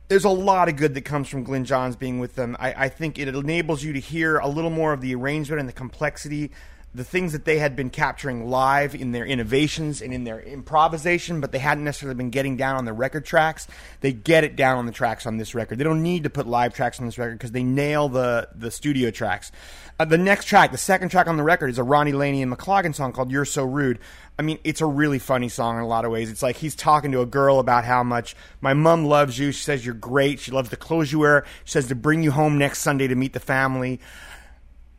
there's a lot of good that comes from Glyn Johns being with them. I, I think it enables you to hear a little more of the arrangement and the complexity, the things that they had been capturing live in their innovations and in their improvisation, but they hadn't necessarily been getting down on the record tracks. They get it down on the tracks on this record. They don't need to put live tracks on this record because they nail the the studio tracks. Uh, the next track, the second track on the record, is a Ronnie Lane Ian McLagan song called "You're So Rude." I mean, it's a really funny song in a lot of ways. It's like he's talking to a girl about how much my mom loves you. She says you're great. She loves the clothes you wear. She says to bring you home next Sunday to meet the family.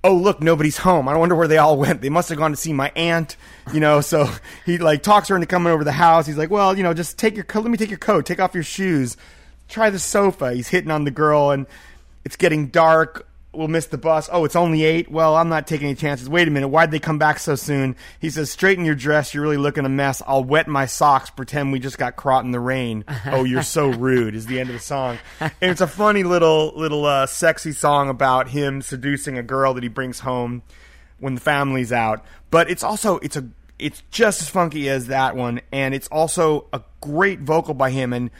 Oh, look, nobody's home. I wonder where they all went. They must have gone to see my aunt, you know. So <laughs> he like talks her into coming over the house. He's like, well, you know, just take your coat. Let me take your coat. Take off your shoes. Try the sofa. He's hitting on the girl, and it's getting dark. We'll miss the bus. Oh, it's only eight. Well, I'm not taking any chances. Wait a minute. Why'd they come back so soon? He says, straighten your dress. You're really looking a mess. I'll wet my socks. Pretend we just got caught in the rain. <laughs> Oh, you're so rude is the end of the song. And it's a funny little, little, uh, sexy song about him seducing a girl that he brings home when the family's out. But it's also, it's a, it's just as funky as that one. And it's also a great vocal by him. And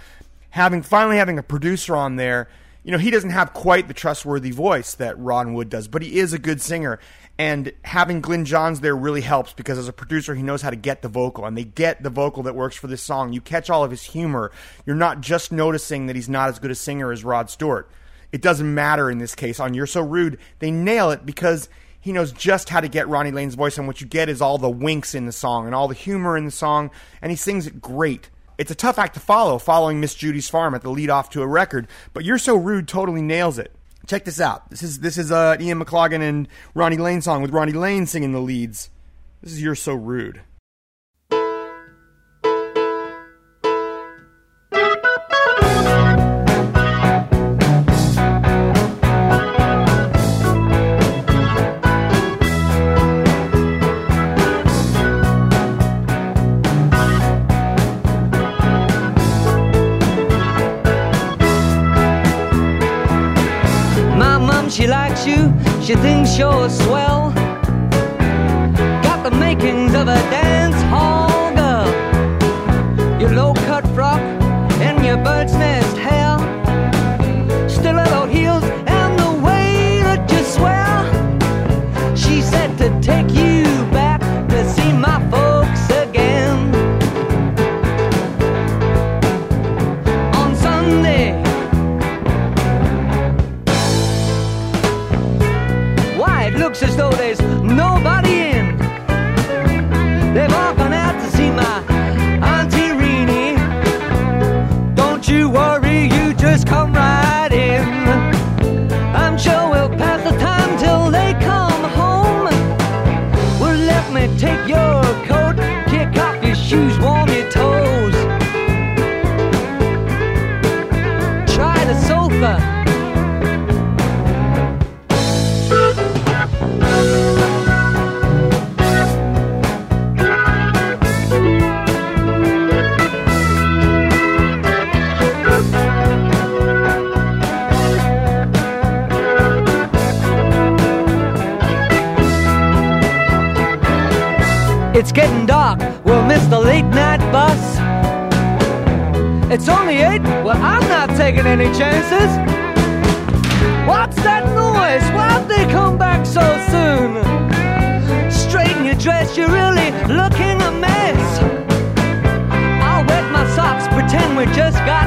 having, finally having a producer on there, you know, he doesn't have quite the trustworthy voice that Ron Wood does, but he is a good singer. And having Glyn Johns there really helps because as a producer, he knows how to get the vocal, and they get the vocal that works for this song. You catch all of his humor. You're not just noticing that he's not as good a singer as Rod Stewart. It doesn't matter in this case. On You're So Rude, they nail it because he knows just how to get Ronnie Lane's voice, and what you get is all the winks in the song and all the humor in the song, and he sings it great. It's a tough act to follow, following Miss Judy's Farm at the lead off to a record, but You're So Rude totally nails it. Check this out. This is this is uh, Ian McLagan and Ronnie Lane song with Ronnie Lane singing the leads. This is You're So Rude. You, she thinks you're swell. Got the makings of a dance Take your coat. It's only eight, well, I'm not taking any chances. What's that noise? Why'd they come back so soon? Straighten your dress, you're really looking a mess. I'll wet my socks, pretend we just got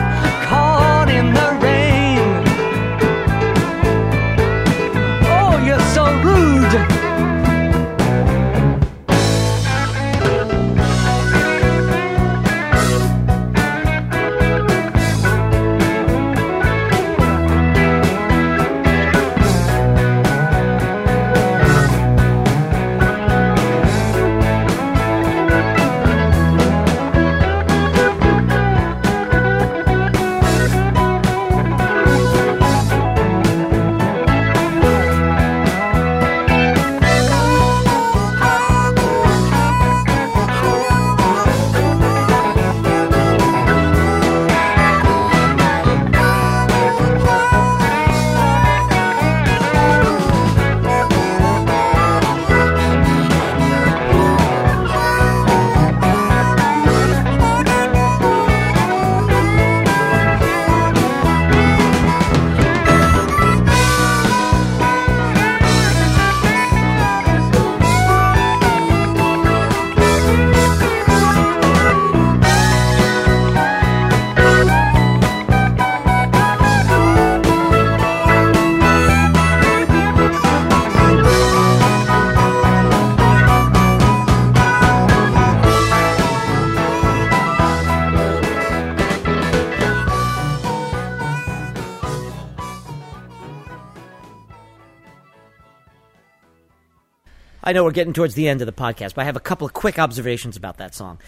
know we're getting towards the end of the podcast, but I have a couple of quick observations about that song.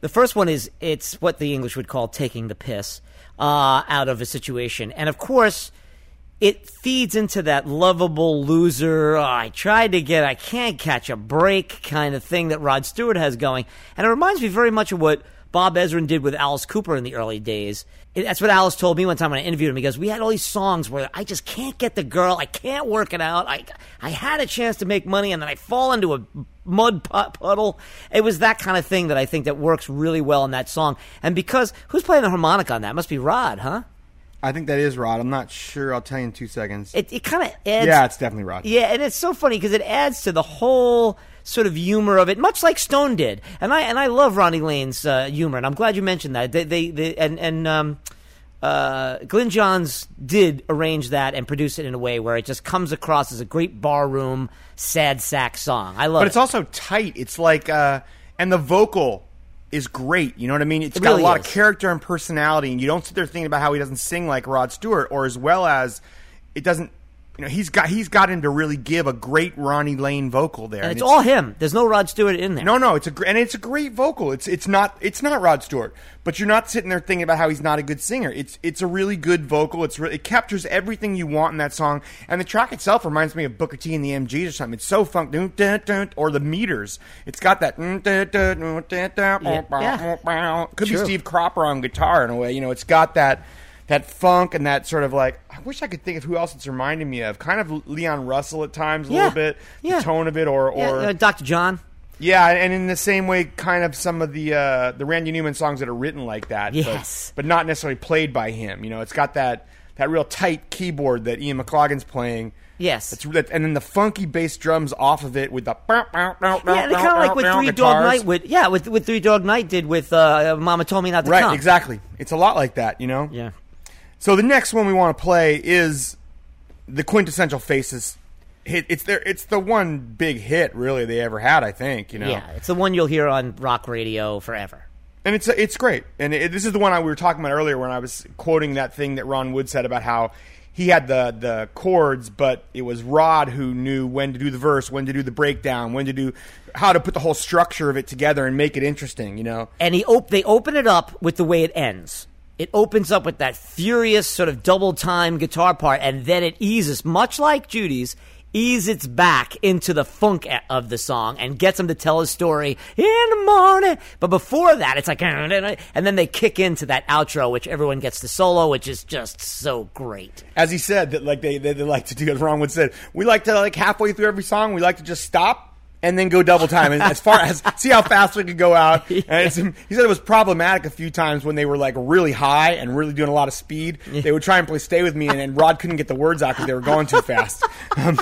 The first one is it's what the English would call taking the piss uh, out of a situation. And of course, it feeds into that lovable loser, oh, I tried to get, I can't catch a break kind of thing that Rod Stewart has going. And it reminds me very much of what Bob Ezrin did with Alice Cooper in the early days. It- That's what Alice told me one time when I interviewed him. He goes, "We had all these songs where I just can't get the girl. I can't work it out. I I had a chance to make money, and then I fall into a mud pu- puddle. It was that kind of thing that I think that works really well in that song. And because who's playing the harmonica on that? Must be Rod, huh? I think that is Rod. I'm not sure. I'll tell you in two seconds. It it kind of adds. yeah, it's definitely Rod. Yeah, and it's so funny because it adds to the whole sort of humor of it, much like Stone did. And I and I love Ronnie Lane's uh, humor, and I'm glad you mentioned that. They they, they and and um, uh, Glyn Johns did arrange that and produce it in a way where it just comes across as a great barroom sad sack song. I love but it. it's also tight. It's like, uh, and the vocal is great. You know what I mean? It's It got really a lot is. of character and personality, and you don't sit there thinking about how he doesn't sing like Rod Stewart, or as well as it doesn't. You know, he's got he's got him to really give a great Ronnie Lane vocal there. and it's all him. There's no Rod Stewart in there. No, no, it's a and it's a great vocal. It's it's not it's not Rod Stewart, but you're not sitting there thinking about how he's not a good singer. It's it's a really good vocal. It's re- it captures everything you want in that song, and the track itself reminds me of Booker T and the MGs or something. It's so funk, or the meters. It's got that. Yeah. bow, Yeah. bow, bow. Could be. Steve Cropper on guitar in a way. You know, it's got that. That funk and that sort of like, I wish I could think of who else it's reminding me of. Kind of Leon Russell at times, a Yeah. little bit. Yeah. The tone of it, or Yeah, or uh, Dr. John. yeah, and in the same way, kind of some of the uh, the Randy Newman songs that are written like that, Yes. but, but not necessarily played by him. You know, it's got that that real tight keyboard that Ian McLagan's playing. Yes. It's, that- and then the funky bass drums off of it with the Yeah, kind of like what Three Dog Night would. Yeah, with what Three Dog Night did with uh, Mama Told Me Not to Right, Come. exactly. It's a lot like that, you know. Yeah. So the next one we want to play is the quintessential Faces hit. It's their it's the one big hit really they ever had. I think you know. Yeah, it's the one you'll hear on rock radio forever. and it's it's great. And it, this is the one I, we were talking about earlier when I was quoting that thing that Ron Wood said about how he had the the chords, but it was Rod who knew when to do the verse, when to do the breakdown, when to do how to put the whole structure of it together and make it interesting. You know, And he op- they open it up with the way it ends. It opens up with that furious sort of double time guitar part, and then it eases, much like Judy's, eases back into the funk of the song and gets him to tell his story in the morning. But before that, it's like, and then they kick into that outro, which everyone gets the solo, which is just so great. as he said that like they they, they like to do as Ron Wood said, we like to like halfway through every song, we like to just stop and then go double time. And as far as see how fast we could go out. <laughs> And it's, he said it was problematic a few times when they were like really high and really doing a lot of speed. They would try and play "Stay with Me," and, and Rod couldn't get the words out because they were going too fast. <laughs> Um.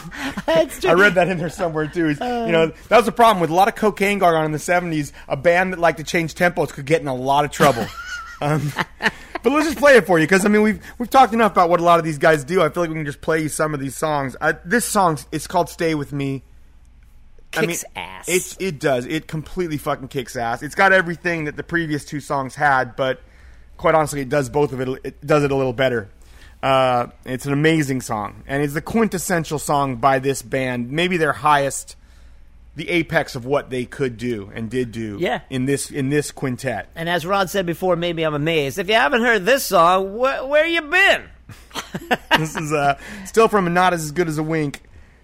I read that in there somewhere too. Is, you know that was a problem with a lot of cocaine going on in the '70s. A band that liked to change tempos could get in a lot of trouble. <laughs> Um, but let's just play it for you because I mean we've we've talked enough about what a lot of these guys do. I feel like we can just play you some of these songs. I, this song it's called "Stay with Me." I mean, ass. It it does. It completely fucking kicks ass. It's got everything that the previous two songs had, but quite honestly, it does both of it. It does it a little better. Uh, it's an amazing song, and it's the quintessential song by this band. Maybe their highest, the apex of what they could do and did do. Yeah. in this in this quintet. And as Rod said before, maybe I'm amazed. If you haven't heard this song, wh- where you been? <laughs> this is uh, still from nod as good as a wink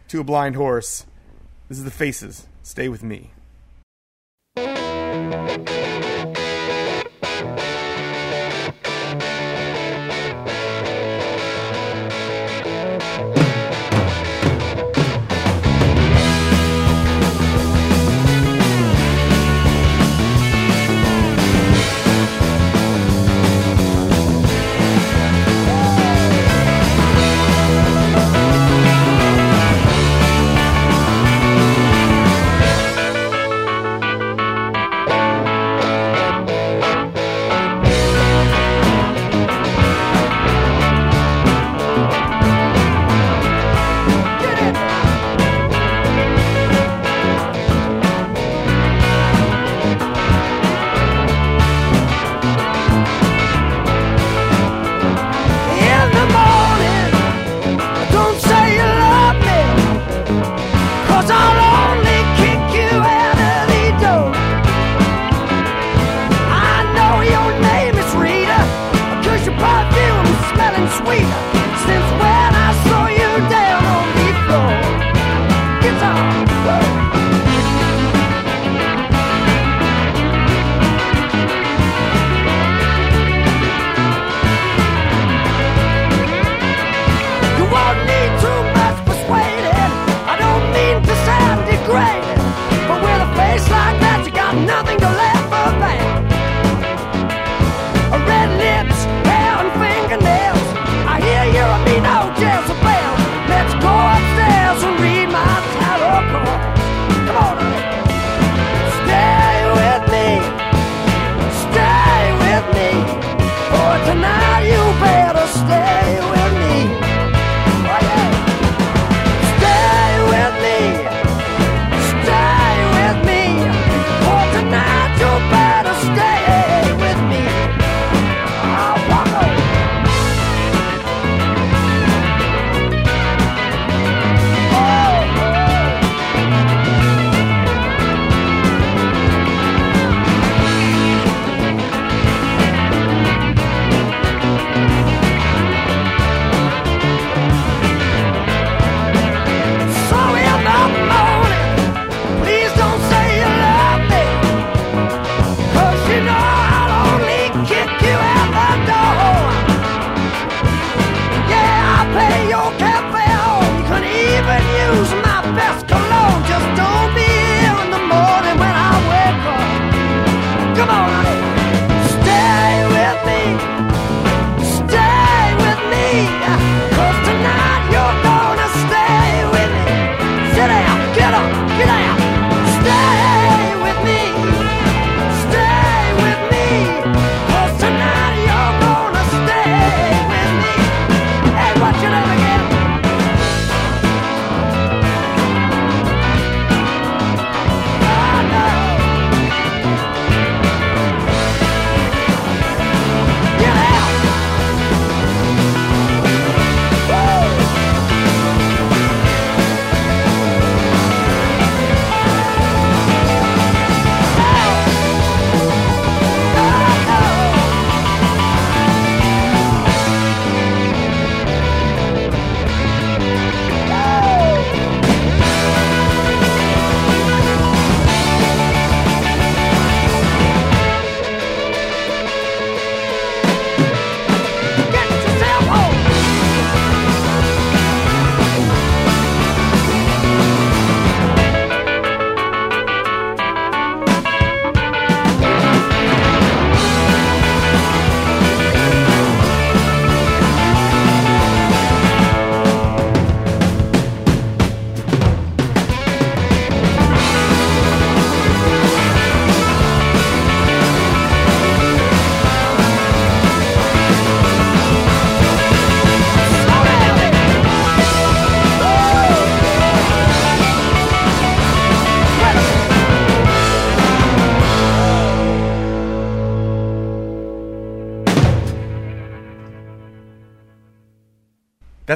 to a blind horse. This is the faces. Stay with me.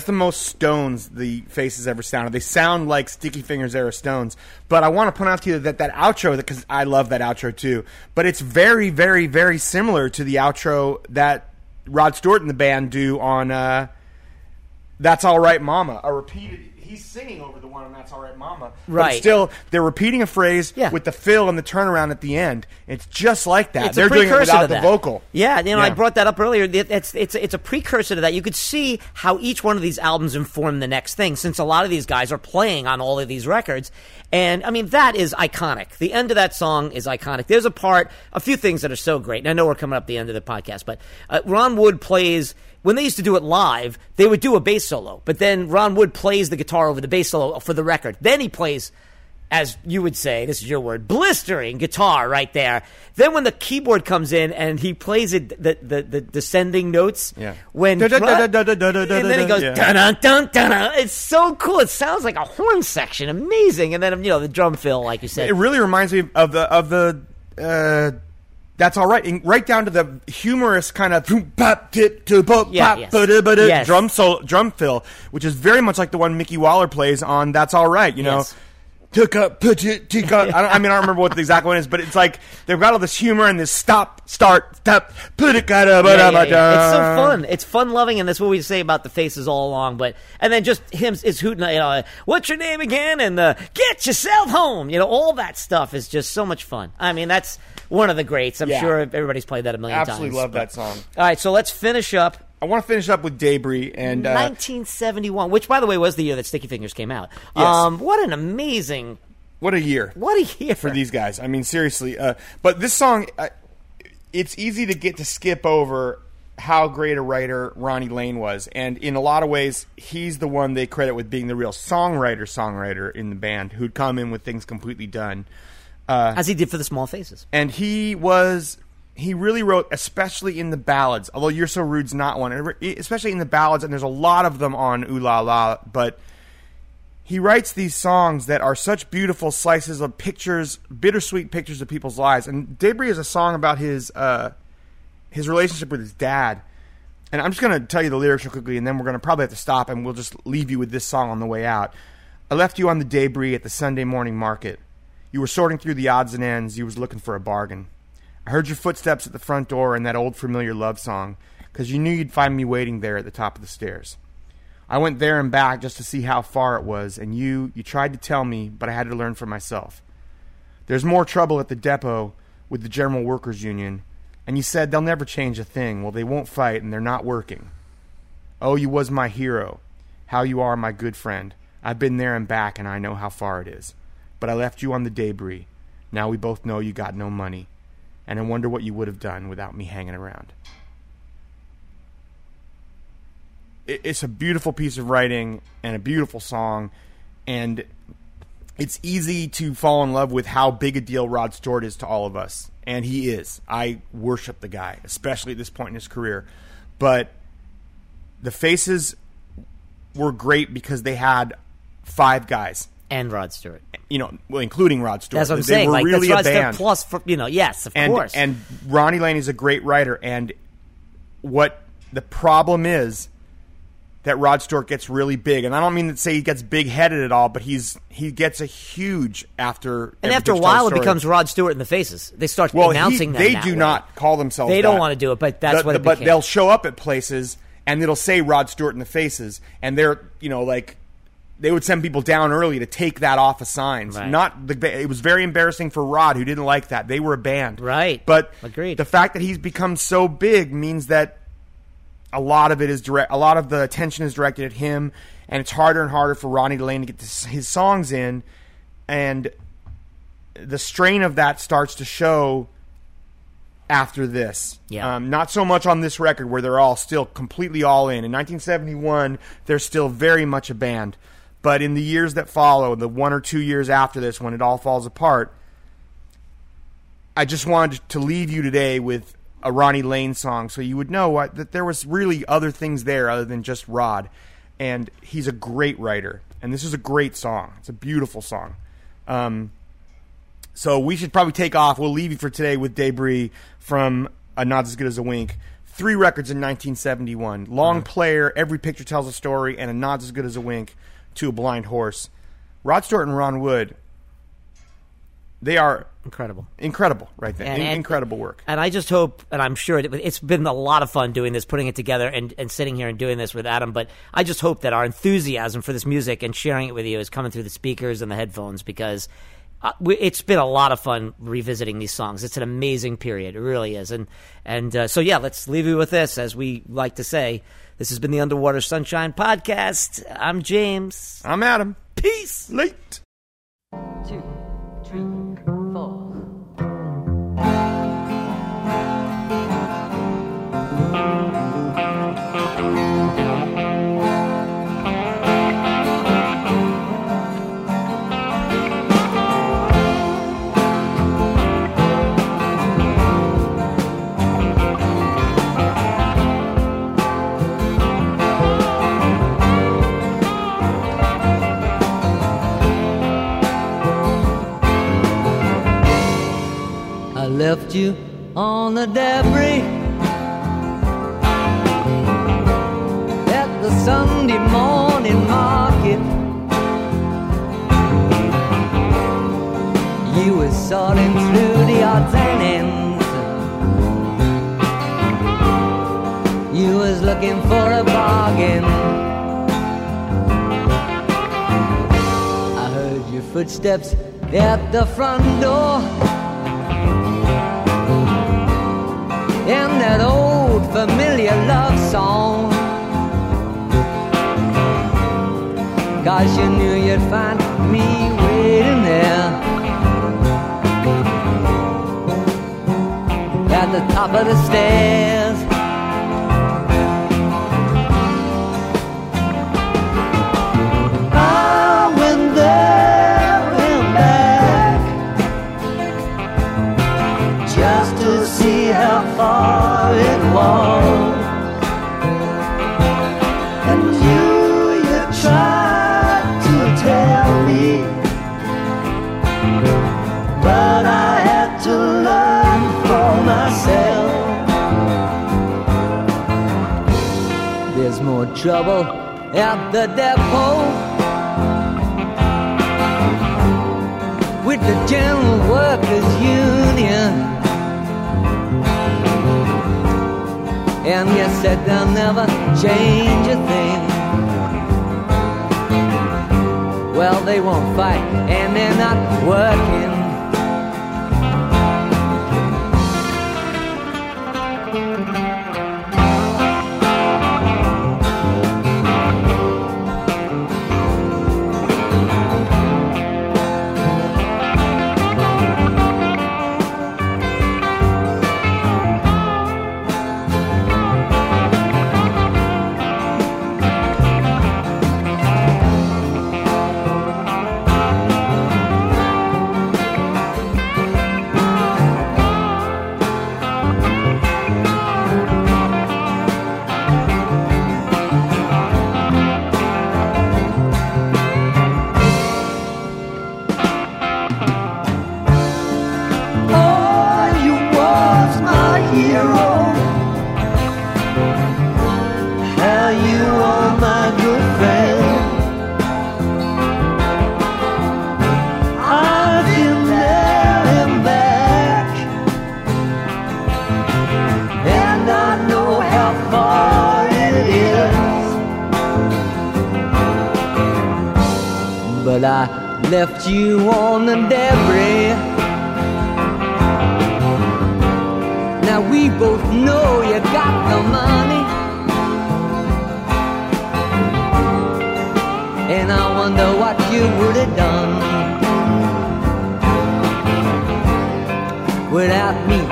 That's the most Stones the Faces ever sounded. They sound like Sticky Fingers era Stones. But I want to point out to you that that outro, because I love that outro too. But it's very, very, very similar to the outro that Rod Stewart and the band do on uh, "That's All Right, Mama." A repeated. He's singing over the one and "That's All Right, Mama." Right. it's still, they're repeating a phrase Yeah. with the fill and the turnaround at the end. It's just like that. It's they're a doing it precursor without to the that. vocal. Yeah, you know, I Yeah. brought that up earlier. It- It's it's it's a precursor to that. You could see how each one of these albums informed the next thing, since a lot of these guys are playing on all of these records. And I mean, that is iconic. The end of that song is iconic. There's a part, a few things that are so great. And I know we're coming up the end of the podcast, but uh, Ron Wood plays. When they used to do it live, they would do a bass solo, but then Ron Wood plays the guitar over the bass solo for the record. Then he plays as you would say, this is your word, blistering guitar right there. Then when the keyboard comes in and he plays it, the the, the descending notes. Yeah. When and then he goes yeah. dun dun dun dun. dun. It's so cool. It sounds like a horn section, amazing. And then you know the drum fill, like you said. It really reminds me of the of the. Uh, that's all right. In- right down to the humorous kind of boom, bop, tip, to, bop, Yeah, yes. ba-da, ba-da, Yes. drum sol- drum fill, which is very much like the one Micky Waller plays on "That's All Right." You know, Yes. Took up, put it, took up. <laughs> I, don't, I mean, I don't remember what the exact one is, but it's like they've got all this humor and this stop, start, stop, put it, got Yeah, yeah, yeah. It's so fun. It's fun loving, and that's what we say about the faces all along. But and then just him is hooting. You know, what's your name again? And uh, get yourself home. You know, all that stuff is just so much fun. I mean, that's one of the greats. I'm Yeah. sure everybody's played that a million Absolutely times. Absolutely love but- that song. All right, so let's finish up. I want to finish up with Debris and uh, 1971, which by the way was the year that Sticky Fingers came out. Yes. Um, what an amazing, what a year. what a year for these guys. I mean, seriously. Uh, but this song, uh, it's easy to get to skip over how great a writer Ronnie Lane was, and in a lot of ways, he's the one they credit with being the real songwriter, songwriter in the band who'd come in with things completely done. as he did for the Small Faces. And he was. He really wrote, especially in the ballads. Although "You're So Rude's not one, especially in the ballads, and there's a lot of them on "Ooh La La." But he writes these songs that are such beautiful slices of pictures, bittersweet pictures of people's lives. And Debris is a song about his uh, his relationship with his dad. And I'm just going to tell you the lyrics real quickly, and then we're going to probably have to stop, and we'll just leave you with this song on the way out. I left you on the debris at the Sunday morning market. You were sorting through the odds and ends. You was looking for a bargain. I heard your footsteps at the front door and that old familiar love song, 'cause you knew you'd find me waiting there at the top of the stairs. I went there and back just to see how far it was, and you, you tried to tell me, but I had to learn for myself. There's more trouble at the depot with the General Workers Union, and you said they'll never change a thing. Well, they won't fight, and they're not working. Oh, you was my hero. How you are my good friend. I've been there and back, and I know how far it is. But I left you on the debris. Now we both know you got no money, and I wonder what you would have done without me hanging around. It's a beautiful piece of writing and a beautiful song, and it's easy to fall in love with how big a deal Rod Stewart is to all of us, and he is. I worship the guy, especially at this point in his career. But the faces were great because they had five guys, And Rod Stewart. You know, well, including Rod Stewart. That's what I'm they saying. were Like really that's Rod a Stewart band. plus, for, you know, yes, of and course. and Ronnie Lane is a great writer, and what the problem is that Rod Stewart gets really big, and I don't mean to say he gets big headed at all, but he's he gets a huge after And after a while, it becomes Rod Stewart in the faces. They start well, announcing them. they do way. not call themselves. They don't that. wanna do it, but that's The- what the- But became. they'll show up at places and it'll say Rod Stewart in the faces, and they're you know like they would send people down early to take that off of signs. Right. Not the. It was very embarrassing for Rod, who didn't like that. They were a band, Right. But Agreed. the fact that he's become so big means that a lot of it is direct. A lot of the attention is directed at him, and it's harder and harder for Ronnie Lane to get this, his songs in, and the strain of that starts to show after this. Yeah. Um, not so much on this record where they're all still completely all in. In 1971, they're still very much a band. But in the years that follow, the one or two years after this, when it all falls apart, I just wanted to leave you today with a Ronnie Lane song so you would know what, that there was really other things there other than just Rod. And he's a great writer. And this is a great song. It's a beautiful song. Um, so we should probably take off. We'll leave you for today with Debris from A Nod As Good As a Wink. three records in 1971. Long player, every picture tells a story, and a nod's as good as a wink to a blind horse. Rod Stewart and Ron Wood, they are Incredible. incredible, right there. And- and- incredible work. And I just hope, and I'm sure it, it's been a lot of fun doing this, putting it together, and, and sitting here and doing this with Adam. But I just hope that our enthusiasm for this music and sharing it with you is coming through the speakers and the headphones because uh, we, it's been a lot of fun revisiting these songs. It's an amazing period, it really is. And and uh, so yeah, let's leave you with this, as we like to say. This has been the Underwater Sunshine Podcast. I'm James. I'm Adam. Peace. Late. two, three, you on the debris at the Sunday morning market. You were sorting through the odds and ends. You was looking for a bargain. I heard your footsteps at the front door. In that old familiar love song. Cause you knew you'd find me waiting there at the top of the stairs. Trouble at the depot. with the General Workers Union. And you said they'll never change a thing. Well, they won't fight, and they're not working. But I left you on the debris. Now we both know you got the money. And I wonder what you would have done without me